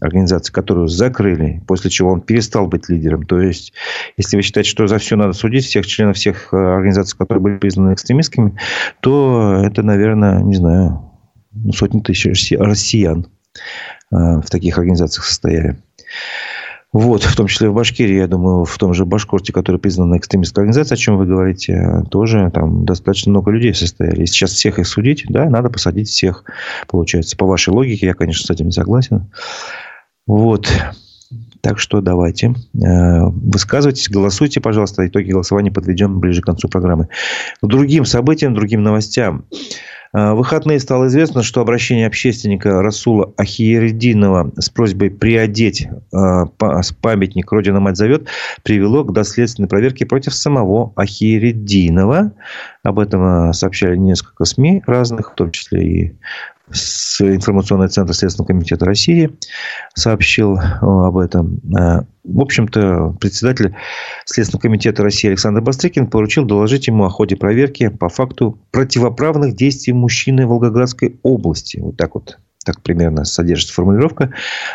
организации, которую закрыли, после чего он перестал быть лидером. То есть, если вы считаете, что за все надо судить, всех членов всех э, организаций, которые были признаны экстремистскими, то это, наверное, не знаю, ну, сотни тысяч россиян э, в таких организациях состояли. Вот, в том числе в Башкирии, я думаю, в том же Башкорте, который признан экстремистской организацией, о чем вы говорите, тоже там достаточно много людей состояли. Если сейчас всех их судить, да, надо посадить всех, получается. По вашей логике, я, конечно, с этим не согласен. Вот. Так что давайте э, высказывайтесь, голосуйте, пожалуйста. Итоги голосования подведем ближе к концу программы. К другим событиям, другим новостям. Э, в выходные стало известно, что обращение общественника Расула Ахиердинова с просьбой приодеть э, памятник «Родина мать зовет» привело к доследственной проверке против самого Ахиердинова. Об этом сообщали несколько СМИ разных, в том числе и с информационный центр Следственного комитета России сообщил э, об этом. Э, в общем-то, председатель Следственного комитета России Александр Бастрыкин поручил доложить ему о ходе проверки по факту противоправных действий мужчины Волгоградской области. Вот так вот Так примерно содержится формулировка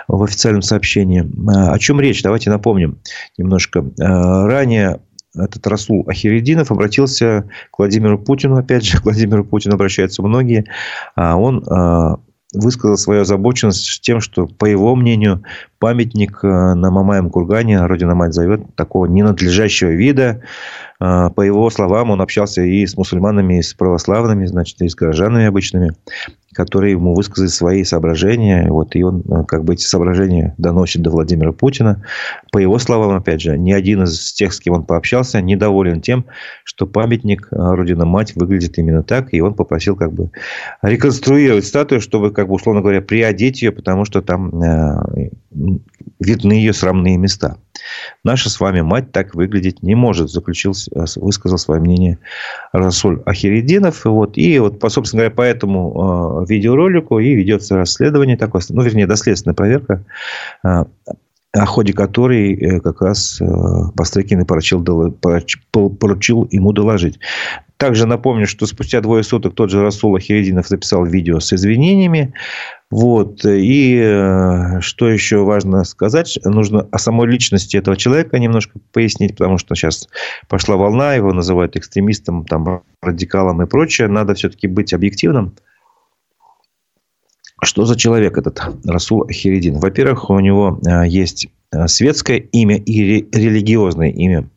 в официальном сообщении. О чем речь? Давайте напомним немножко. Ранее этот Расул Ахиридинов обратился к Владимиру Путину, опять же, к Владимиру Путину обращаются многие. Он высказал свою озабоченность тем, что, по его мнению, памятник на Мамаем Кургане, Родина-Мать зовет, такого ненадлежащего вида, а, по его словам, он общался и с мусульманами, и с православными, значит, и с горожанами обычными, которые ему высказали свои соображения. Вот, и он а, как бы эти соображения доносит до Владимира Путина. По его словам, опять же, ни один из тех, с кем он пообщался, недоволен тем, что памятник а, Родина-Мать выглядит именно так. И он попросил как бы реконструировать статую, чтобы, как бы, условно говоря, приодеть ее, потому что там видны ее срамные места. Наша с вами мать так выглядеть не может, заключил, э, высказал свое мнение Расуль Ахиридинов. Вот, и вот, по, собственно говоря, по этому э, видеоролику и ведется расследование такое, ну, вернее, доследственная проверка, э, о ходе которой э, как раз э, Бастрыкин и поручил, поручил ему доложить. Также напомню, что спустя двое суток тот же Расул Ахиридинов записал видео с извинениями. Вот. И э, что еще важно сказать, нужно о самой личности этого человека немножко пояснить, потому что сейчас пошла волна, его называют экстремистом, там, радикалом и прочее. Надо все-таки быть объективным. Что за человек этот Расул Ахиридин? Во-первых, у него э, есть Э, светское имя и религиозное имя.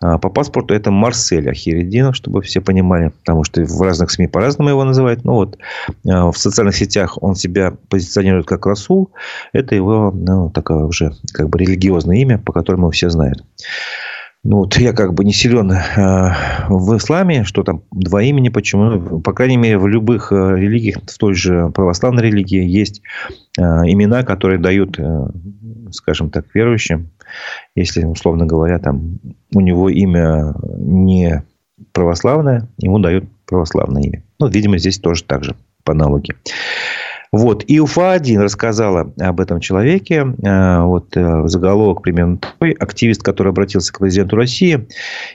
А, по паспорту это Марсель Ахиридинов, чтобы все понимали, потому что в разных СМИ по-разному его называют. Ну, вот э, в социальных сетях он себя позиционирует как Расул. Это его ну, такое уже как бы религиозное имя, по которому все знают. Ну, вот я как бы не силен э, в исламе, что там два имени, почему. По крайней мере, в любых э, религиях, в той же православной религии, есть э, имена, которые дают, э, скажем так, верующим. Если, условно говоря, там у него имя не православное, ему дают православное имя. Ну, видимо, здесь тоже так же, по аналогии. Вот. И УФА-1 рассказала об этом человеке. Э, вот э, заголовок примерно такой. Активист, который обратился к президенту России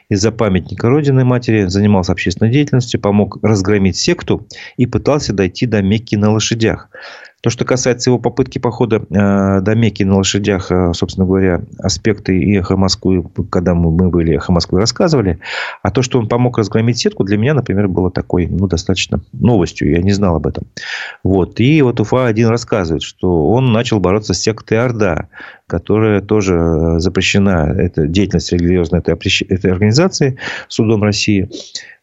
из-за памятника Родины Матери, занимался общественной деятельностью, помог разгромить секту и пытался дойти до Мекки на лошадях. То, что касается его попытки похода э, до Мекки на лошадях, э, собственно говоря, аспекты и «Эхо Москвы», когда мы, мы были «Эхо Москвы» рассказывали. А то, что он помог разгромить сетку, для меня, например, было такой, ну, достаточно новостью. Я не знал об этом. Вот. И вот Уфа-1 рассказывает, что он начал бороться с сектой Орда, которая тоже э, запрещена, это деятельность религиозной этой, этой организации судом России.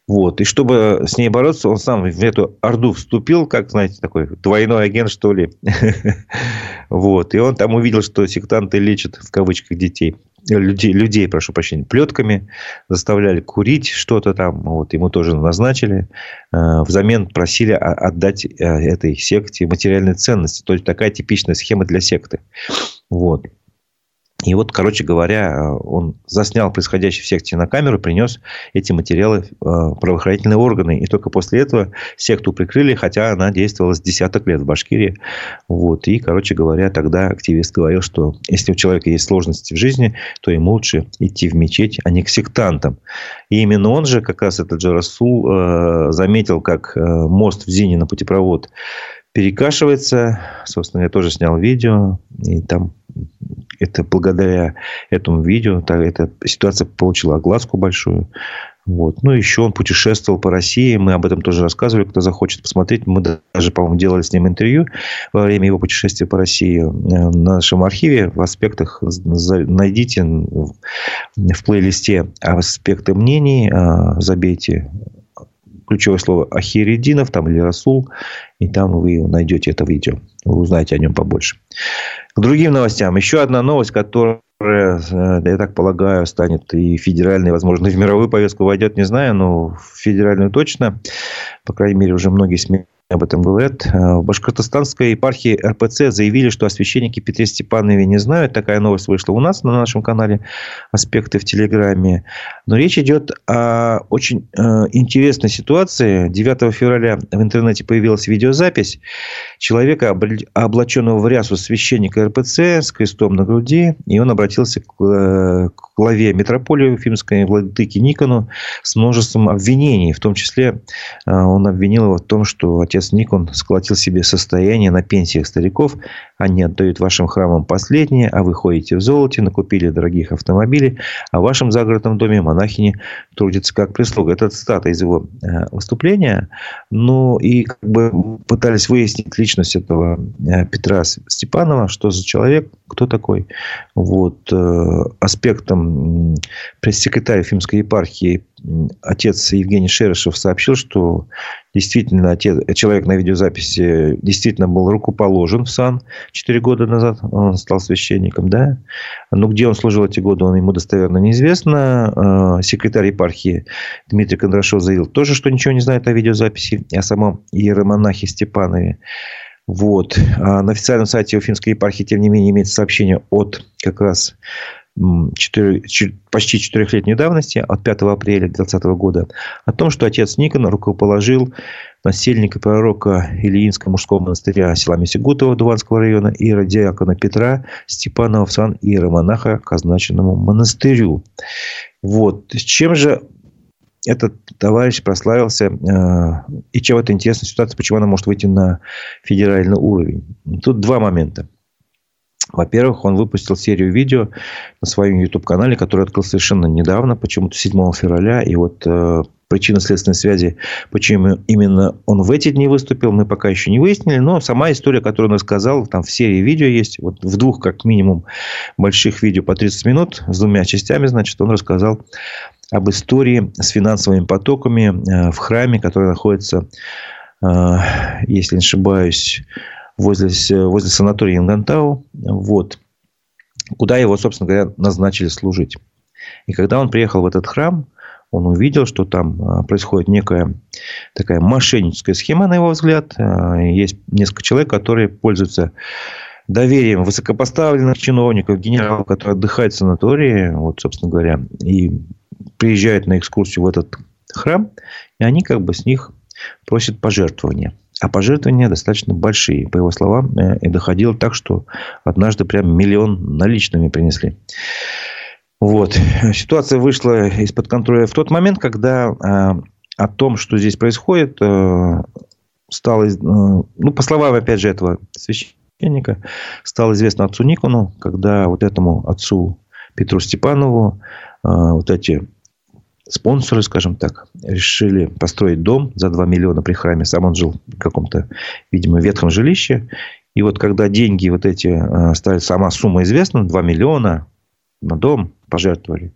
Вот. И чтобы с ней бороться, он сам в эту орду вступил, как, знаете, такой двойной агент, что ли. Вот. И он там увидел, что сектанты лечат, в кавычках, детей. Людей, людей, прошу прощения, плетками, заставляли курить что-то там, вот, ему тоже назначили, э, взамен просили отдать э, этой секте материальные ценности, то есть такая типичная схема для секты. Вот. И вот, короче говоря, он заснял происходящее в секте на камеру, принес эти материалы в э, правоохранительные органы. И только после этого секту прикрыли, хотя она действовала с десяток лет в Башкирии. Вот. И, короче говоря, тогда активист говорил, что если у человека есть сложности в жизни, то ему лучше идти в мечеть, а не к сектантам. И именно он же, как раз этот же Расул, э, заметил, как э, мост в Зине на путепровод перекашивается. Собственно, я тоже снял видео, и там это благодаря этому видео так, эта ситуация получила огласку большую. Вот. Ну, еще он путешествовал по России. Мы об этом тоже рассказывали. Кто захочет посмотреть, мы даже, по-моему, делали с ним интервью во время его путешествия по России э, в нашем архиве. В аспектах найдите в плейлисте аспекты мнений, а, забейте ключевое слово Ахиридинов там, или Расул, и там вы найдете это видео. Вы узнаете о нем побольше. К другим новостям. Еще одна новость, которая, э, я так полагаю, станет и федеральной, возможно, в мировую повестку войдет, не знаю, но в федеральную точно. По крайней мере, уже многие СМИ об этом говорят. Э, в Башкортостанской епархии РПЦ заявили, что о священнике Петре Степанове не знают. Такая новость вышла у нас на нашем канале «Аспекты в Телеграме». Но речь идет о очень э, интересной ситуации. 9 февраля в интернете появилась видеозапись человека, облаченного в рясу священника РПЦ с крестом на груди. И он обратился к, э, к главе метрополии Уфимской, владыке Никону, с множеством обвинений. В том числе э, он обвинил его в том, что отец Никон сколотил себе состояние на пенсиях стариков. Они отдают вашим храмам последнее, а вы ходите в золоте, накупили дорогих автомобилей, а в вашем загородном доме монахини трудятся как прислуга. Это цитата из его э, выступления. Ну, и как бы пытались выяснить личность этого э, Петра Степанова, что за человек, кто такой. Вот. Аспектом пресс-секретарь Ефимской епархии отец Евгений Шерешев сообщил, что действительно отец, человек на видеозаписи действительно был рукоположен в сан 4 года назад. Он стал священником, да. Но где он служил эти годы, он ему достоверно неизвестно. А, секретарь епархии Дмитрий Кондрашов заявил тоже, что ничего не знает о видеозаписи, о самом иеромонахе Степанове. Вот. А на официальном сайте Уфимской епархии, тем не менее, имеется сообщение от как раз 4, почти четырехлетней давности, от 5 апреля 2020 года, о том, что отец Никон рукоположил насельника пророка Ильинского мужского монастыря села Месигутова Дуванского района и радиакона Петра Степанова в сан иеромонаха к означенному монастырю. Вот. С чем же этот товарищ прославился, э, и чем это интересная ситуация, почему она может выйти на федеральный уровень. Тут два момента. Во-первых, он выпустил серию видео на своем YouTube-канале, который открыл совершенно недавно, почему-то 7 февраля. И вот э, причина следственной связи, почему именно он в эти дни выступил, мы пока еще не выяснили. Но сама история, которую он рассказал, там в серии видео есть, вот в двух, как минимум, больших видео по 30 минут, с двумя частями, значит, он рассказал об истории с финансовыми потоками э, в храме, который находится, э, если не ошибаюсь, возле, возле санатория Ингантау, вот, куда его, собственно говоря, назначили служить. И когда он приехал в этот храм, он увидел, что там а, происходит некая такая мошенническая схема, на его взгляд. А, есть несколько человек, которые пользуются доверием высокопоставленных чиновников, генералов, которые отдыхают в санатории, вот, собственно говоря, и приезжают на экскурсию в этот храм, и они как бы с них просят пожертвования. А пожертвования достаточно большие. По его словам, э, и доходило так, что однажды прям миллион наличными принесли. Вот. Ситуация вышла из-под контроля в тот момент, когда э, о том, что здесь происходит, э, стало, э, ну, по словам, опять же, этого священника, стало известно отцу Никону, когда вот этому отцу Петру Степанову вот эти спонсоры, скажем так, решили построить дом за 2 миллиона при храме. Сам он жил в каком-то, видимо, ветхом жилище. И вот когда деньги вот эти э, стали, сама сумма известна, 2 миллиона на дом пожертвовали.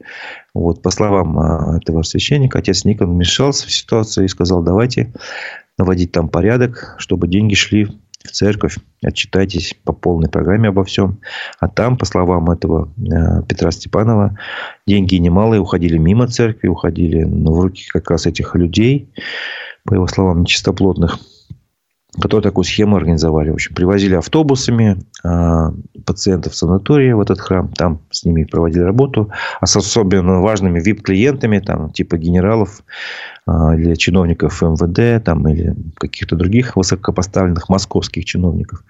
Вот, по словам э, этого священника, отец Никон вмешался в ситуацию и сказал, давайте наводить там порядок, чтобы деньги шли в церковь, отчитайтесь по полной программе обо всем. А там, по словам этого э, Петра Степанова, деньги немалые уходили мимо церкви, уходили ну, в руки как раз этих людей, по его словам, нечистоплотных которые такую схему организовали. В общем, привозили автобусами э, пациентов в санатории в этот храм. Там с ними проводили работу. А с особенно важными VIP-клиентами, там, типа генералов э, или чиновников МВД там, или каких-то других высокопоставленных московских чиновников.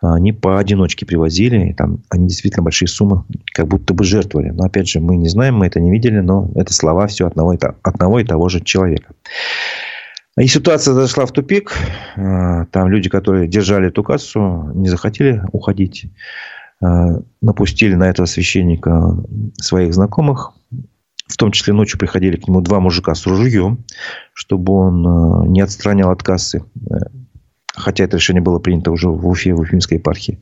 Они поодиночке привозили. И там они действительно большие суммы как будто бы жертвовали. Но, опять же, мы не знаем, мы это не видели, но это слова все одного и, одного и того же человека. И ситуация зашла в тупик. Э, там люди, которые держали эту кассу, не захотели уходить. Э, напустили на этого священника своих знакомых. В том числе ночью приходили к нему два мужика с ружьем, чтобы он э, не отстранял от кассы хотя это решение было принято уже в Уфе, в Уфимской епархии,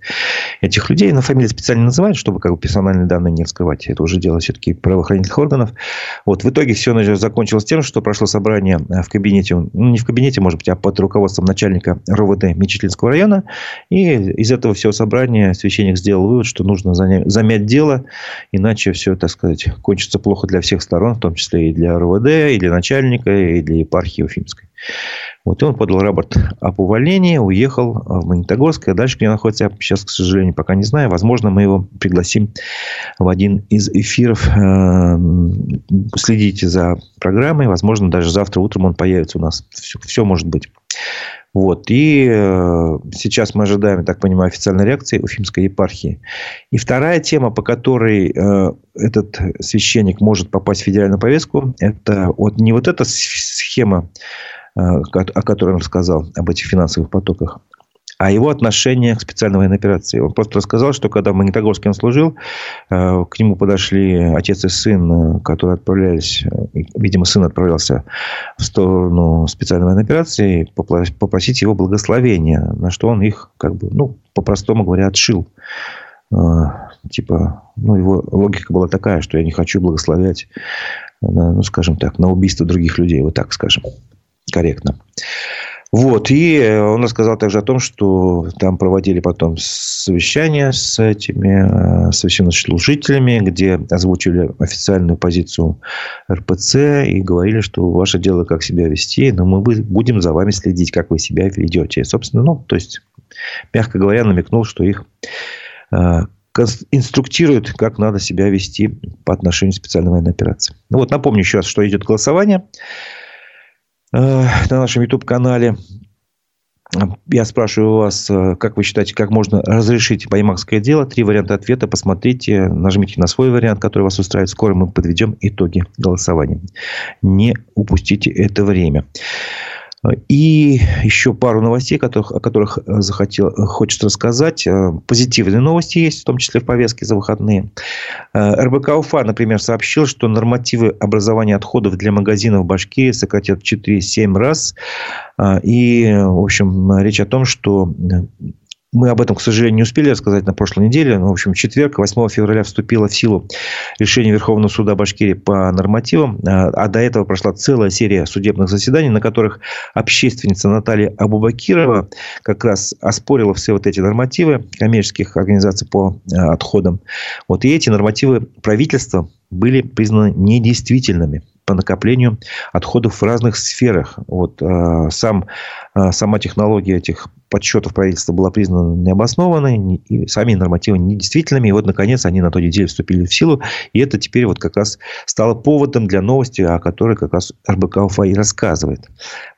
этих людей. На фамилии специально называют, чтобы как бы персональные данные не раскрывать. Это уже дело все-таки правоохранительных органов. Вот в итоге все закончилось тем, что прошло собрание в кабинете, ну не в кабинете, может быть, а под руководством начальника РОВД Мечетлинского района. И из этого всего собрания священник сделал вывод, что нужно замять дело, иначе все, так сказать, кончится плохо для всех сторон, в том числе и для РОВД, и для начальника, и для епархии Уфимской. Вот и он подал рапорт об увольнении, уехал в Магнитогорск. А дальше где находится, я сейчас, к сожалению, пока не знаю. Возможно, мы его пригласим в один из эфиров. Э, следите за программой. Возможно, даже завтра утром он появится у нас. Все, все может быть. Вот. И э, сейчас мы ожидаем, так понимаю, официальной реакции Уфимской епархии. И вторая тема, по которой э, этот священник может попасть в федеральную повестку, это вот не вот эта схема, о которой он рассказал, об этих финансовых потоках, а его отношение к специальной военной операции. Он просто рассказал, что когда в Магнитогорске он служил, э, к нему подошли отец и сын, э, которые отправлялись, э, видимо, сын отправлялся в сторону специальной военной операции, попросить его благословения, на что он их, как бы, ну, по-простому говоря, отшил. Типа, ну, его логика была такая, что я не хочу благословлять, ну, скажем так, на убийство других людей, вот так скажем, корректно. Вот. И он рассказал также о том, что там проводили потом совещания с этими священнослужителями, где озвучили официальную позицию РПЦ и говорили, что ваше дело, как себя вести, но мы будем за вами следить, как вы себя ведете. Собственно, ну, то есть, мягко говоря, намекнул, что их инструктируют, как надо себя вести по отношению к специальной военной операции. Ну вот напомню еще раз, что идет голосование. Э, на нашем YouTube-канале. Я спрашиваю вас, э, как вы считаете, как можно разрешить баймакское дело? Три варианта ответа. Посмотрите, нажмите на свой вариант, который вас устраивает. Скоро мы подведем итоги голосования. Не упустите это время. И еще пару новостей, которых, о которых э, захотел, э, хочется рассказать. Э, позитивные новости есть, в том числе в повестке за выходные. РБК Уфа, например, сообщил, что нормативы образования отходов для магазинов в Башкирии сократят в 4-7 раз. И, в общем, речь о том, что мы об этом, к сожалению, не успели рассказать на прошлой неделе. Но, в общем, в четверг, 8 февраля, вступило в силу решение Верховного суда Башкирии по нормативам. А, а до этого прошла целая серия судебных заседаний, на которых общественница Наталья Абубакирова как раз оспорила все вот эти нормативы коммерческих организаций по а, отходам. Вот, и эти нормативы правительства были признаны недействительными по накоплению отходов в разных сферах. Вот, а, сам, сама технология этих подсчетов правительства была признана необоснованной, и сами нормативы недействительными. И вот, наконец, они на той неделе вступили в силу. И это теперь вот как раз стало поводом для новости, о которой как раз РБК УФА и рассказывает.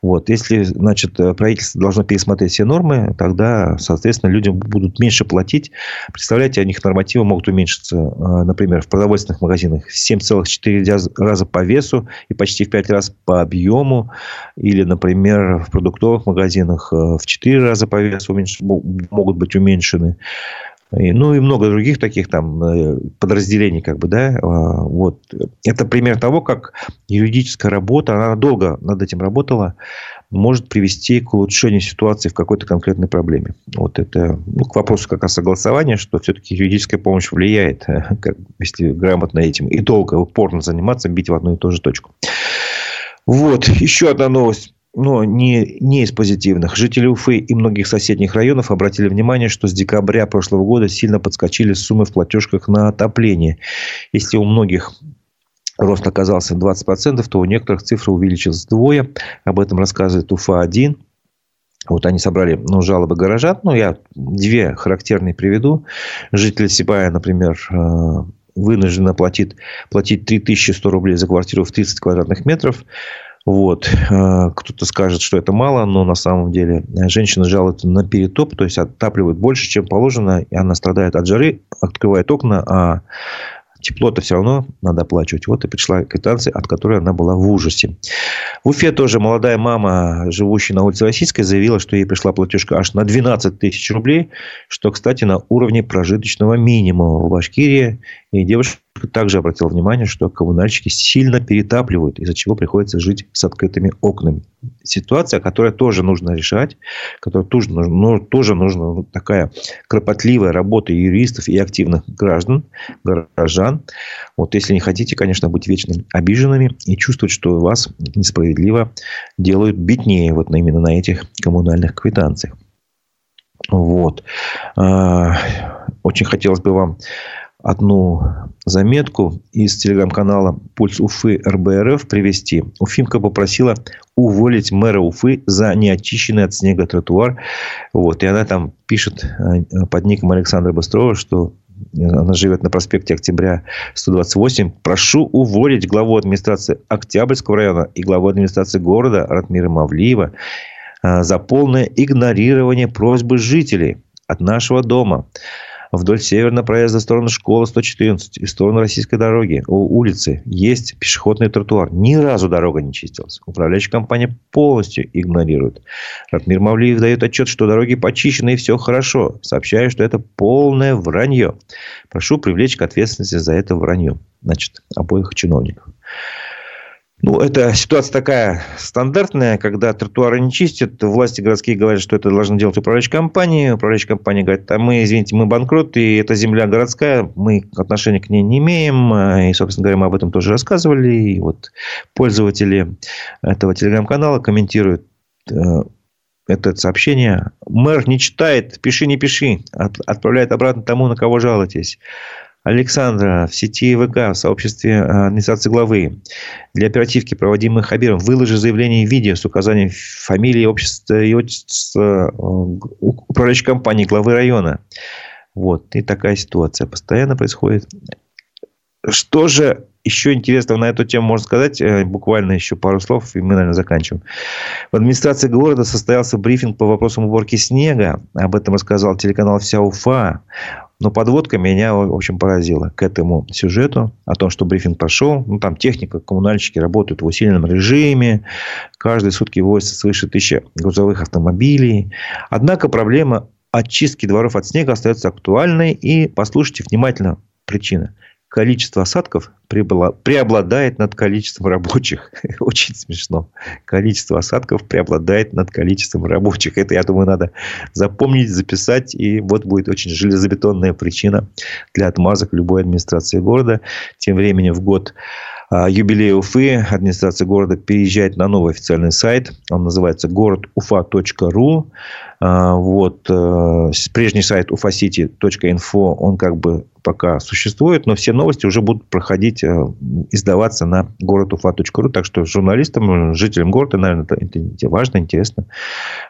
Вот. Если, значит, правительство должно пересмотреть все нормы, тогда, соответственно, людям будут меньше платить. Представляете, у них нормативы могут уменьшиться, э, например, в продовольственных магазинах в 7,4 раза по весу и почти в 5 раз по объему. Или, например, в продуктовых магазинах э, в 4 раза по весу уменьш... могут быть уменьшены. И, ну и много других таких там э, подразделений, как бы, да, а, вот. Это пример того, как юридическая работа, она долго над этим работала, может привести к улучшению ситуации в какой-то конкретной проблеме. Вот это, ну, к вопросу как раз согласования, что все-таки юридическая помощь влияет, как, если грамотно этим и долго, упорно заниматься, бить в одну и ту же точку. Вот, еще одна новость но не, не из позитивных. Жители Уфы и многих соседних районов обратили внимание, что с декабря прошлого года сильно подскочили суммы в платежках на отопление. Если у многих рост оказался 20%, то у некоторых цифра увеличилась вдвое. Об этом рассказывает Уфа-1. Вот они собрали ну, жалобы горожан. Ну, я две характерные приведу. Жители Сибая, например, э, вынуждены платить, платить 3100 рублей за квартиру в 30 квадратных метров. Вот. Э, кто-то скажет, что это мало, но на самом деле женщина жалуется на перетоп, то есть отапливает больше, чем положено, и она страдает от жары, открывает окна, а тепло-то все равно надо оплачивать. Вот и пришла квитанция, от которой она была в ужасе. В Уфе тоже молодая мама, живущая на улице Российской, заявила, что ей пришла платежка аж на 12 тысяч рублей, что, кстати, на уровне прожиточного минимума в Башкирии. И девушка также обратила внимание, что коммунальщики сильно перетапливают, из-за чего приходится жить с открытыми окнами. Ситуация, которая тоже нужно решать, которая тоже нужно, ну, тоже нужна такая кропотливая работа юристов и активных граждан, горожан. Вот если не хотите, конечно, быть вечно обиженными и чувствовать, что вас несправедливо делают беднее вот именно на этих коммунальных квитанциях. Вот. А, очень хотелось бы вам одну заметку из телеграм-канала «Пульс Уфы РБРФ» привести. Уфимка попросила уволить мэра Уфы за неочищенный от снега тротуар. Вот. И она там пишет э, под ником Александра Быстрова, что она живет на проспекте Октября 128. Прошу уволить главу администрации Октябрьского района и главу администрации города Ратмира Мавлиева за полное игнорирование просьбы жителей от нашего дома вдоль северного проезда в сторону школы 114 и в сторону российской дороги, у улицы, есть пешеходный тротуар. Ни разу дорога не чистилась. Управляющая компания полностью игнорирует. Ратмир Мавлиев дает отчет, что дороги почищены и все хорошо. Сообщаю, что это полное вранье. Прошу привлечь к ответственности за это вранье. Значит, обоих чиновников. Ну, это ситуация такая стандартная, когда тротуары не чистят, власти городские говорят, что это должны делать управляющие компании, управляющая компания говорит, а мы, извините, мы банкрот, и эта земля городская, мы отношения к ней не имеем, и, собственно говоря, мы об этом тоже рассказывали, и вот пользователи этого телеграм-канала комментируют э, это сообщение. Мэр не читает, пиши, не пиши. Отправляет обратно тому, на кого жалуетесь. Александра в сети ВК, в сообществе э, администрации главы. Для оперативки, проводимых Хабиром, выложи заявление в видео с указанием фамилии, общества и отчества э, управляющей компании главы района. Вот. И такая ситуация постоянно происходит. Что же еще интересного на эту тему можно сказать? Э, буквально еще пару слов, и мы, наверное, заканчиваем. В администрации города состоялся брифинг по вопросам уборки снега. Об этом рассказал телеканал «Вся Уфа». Но подводка меня, в общем, поразила к этому сюжету. О том, что брифинг прошел. Ну, там техника, коммунальщики работают в усиленном режиме. Каждые сутки возится свыше тысячи грузовых автомобилей. Однако проблема очистки дворов от снега остается актуальной. И послушайте внимательно причина – количество осадков преобладает над количеством рабочих. Очень смешно. Количество осадков преобладает над количеством рабочих. Это, я думаю, надо запомнить, записать. И вот будет очень железобетонная причина для отмазок любой администрации города. Тем временем в год а, юбилея Уфы администрация города переезжает на новый официальный сайт. Он называется городуфа.ру. А, вот. Э, прежний сайт ufacity.info, он как бы пока существует, но все новости уже будут проходить, э, издаваться на городуфа.ру. Так что журналистам, жителям города, наверное, это важно, интересно.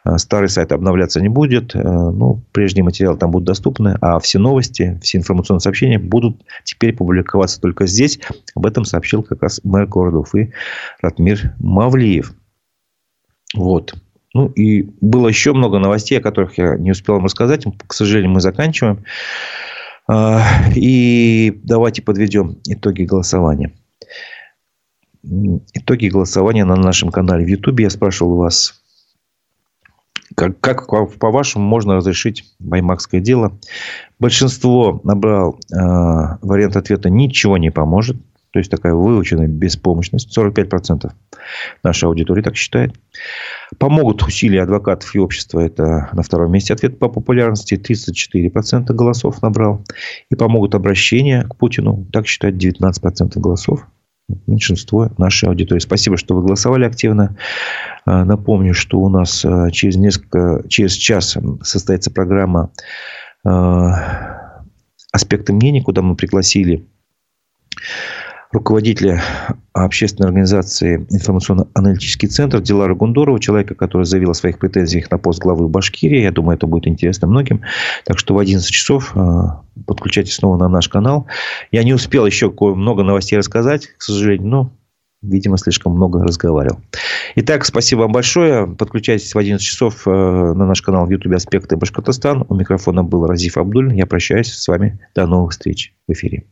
Э, старый сайт обновляться не будет. Э, ну, прежние материалы там будут доступны. А все новости, все информационные сообщения будут теперь публиковаться только здесь. Об этом сообщил как раз мэр города Уфы Ратмир Мавлиев. Вот. Ну, и было еще много новостей, о которых я не успел вам рассказать. К сожалению, мы заканчиваем. А, и давайте подведем итоги голосования. Итоги голосования на нашем канале в Ютубе. Я спрашивал вас, как, как по-вашему можно разрешить баймакское дело? Большинство набрал э, вариант ответа «ничего не поможет». То есть, такая выученная беспомощность. 45% нашей аудитории так считает. Помогут усилия адвокатов и общества. Это на втором месте ответ по популярности. 34% голосов набрал. И помогут обращения к Путину. Так считает 19% голосов меньшинство нашей аудитории. Спасибо, что вы голосовали активно. А, напомню, что у нас а, через несколько, через час состоится программа а, «Аспекты мнений», куда мы пригласили руководителя общественной организации «Информационно-аналитический центр» Дилара Гундорова, человека, который заявил о своих претензиях на пост главы Башкирии. Я думаю, это будет интересно многим. Так что в 11 часов э, подключайтесь снова на наш канал. Я не успел еще много новостей рассказать, к сожалению, но видимо, слишком много разговаривал. Итак, спасибо вам большое. Подключайтесь в 11 часов э, на наш канал в YouTube «Аспекты Башкортостан». У микрофона был Разиф Абдуль. Я прощаюсь с вами. До новых встреч в эфире.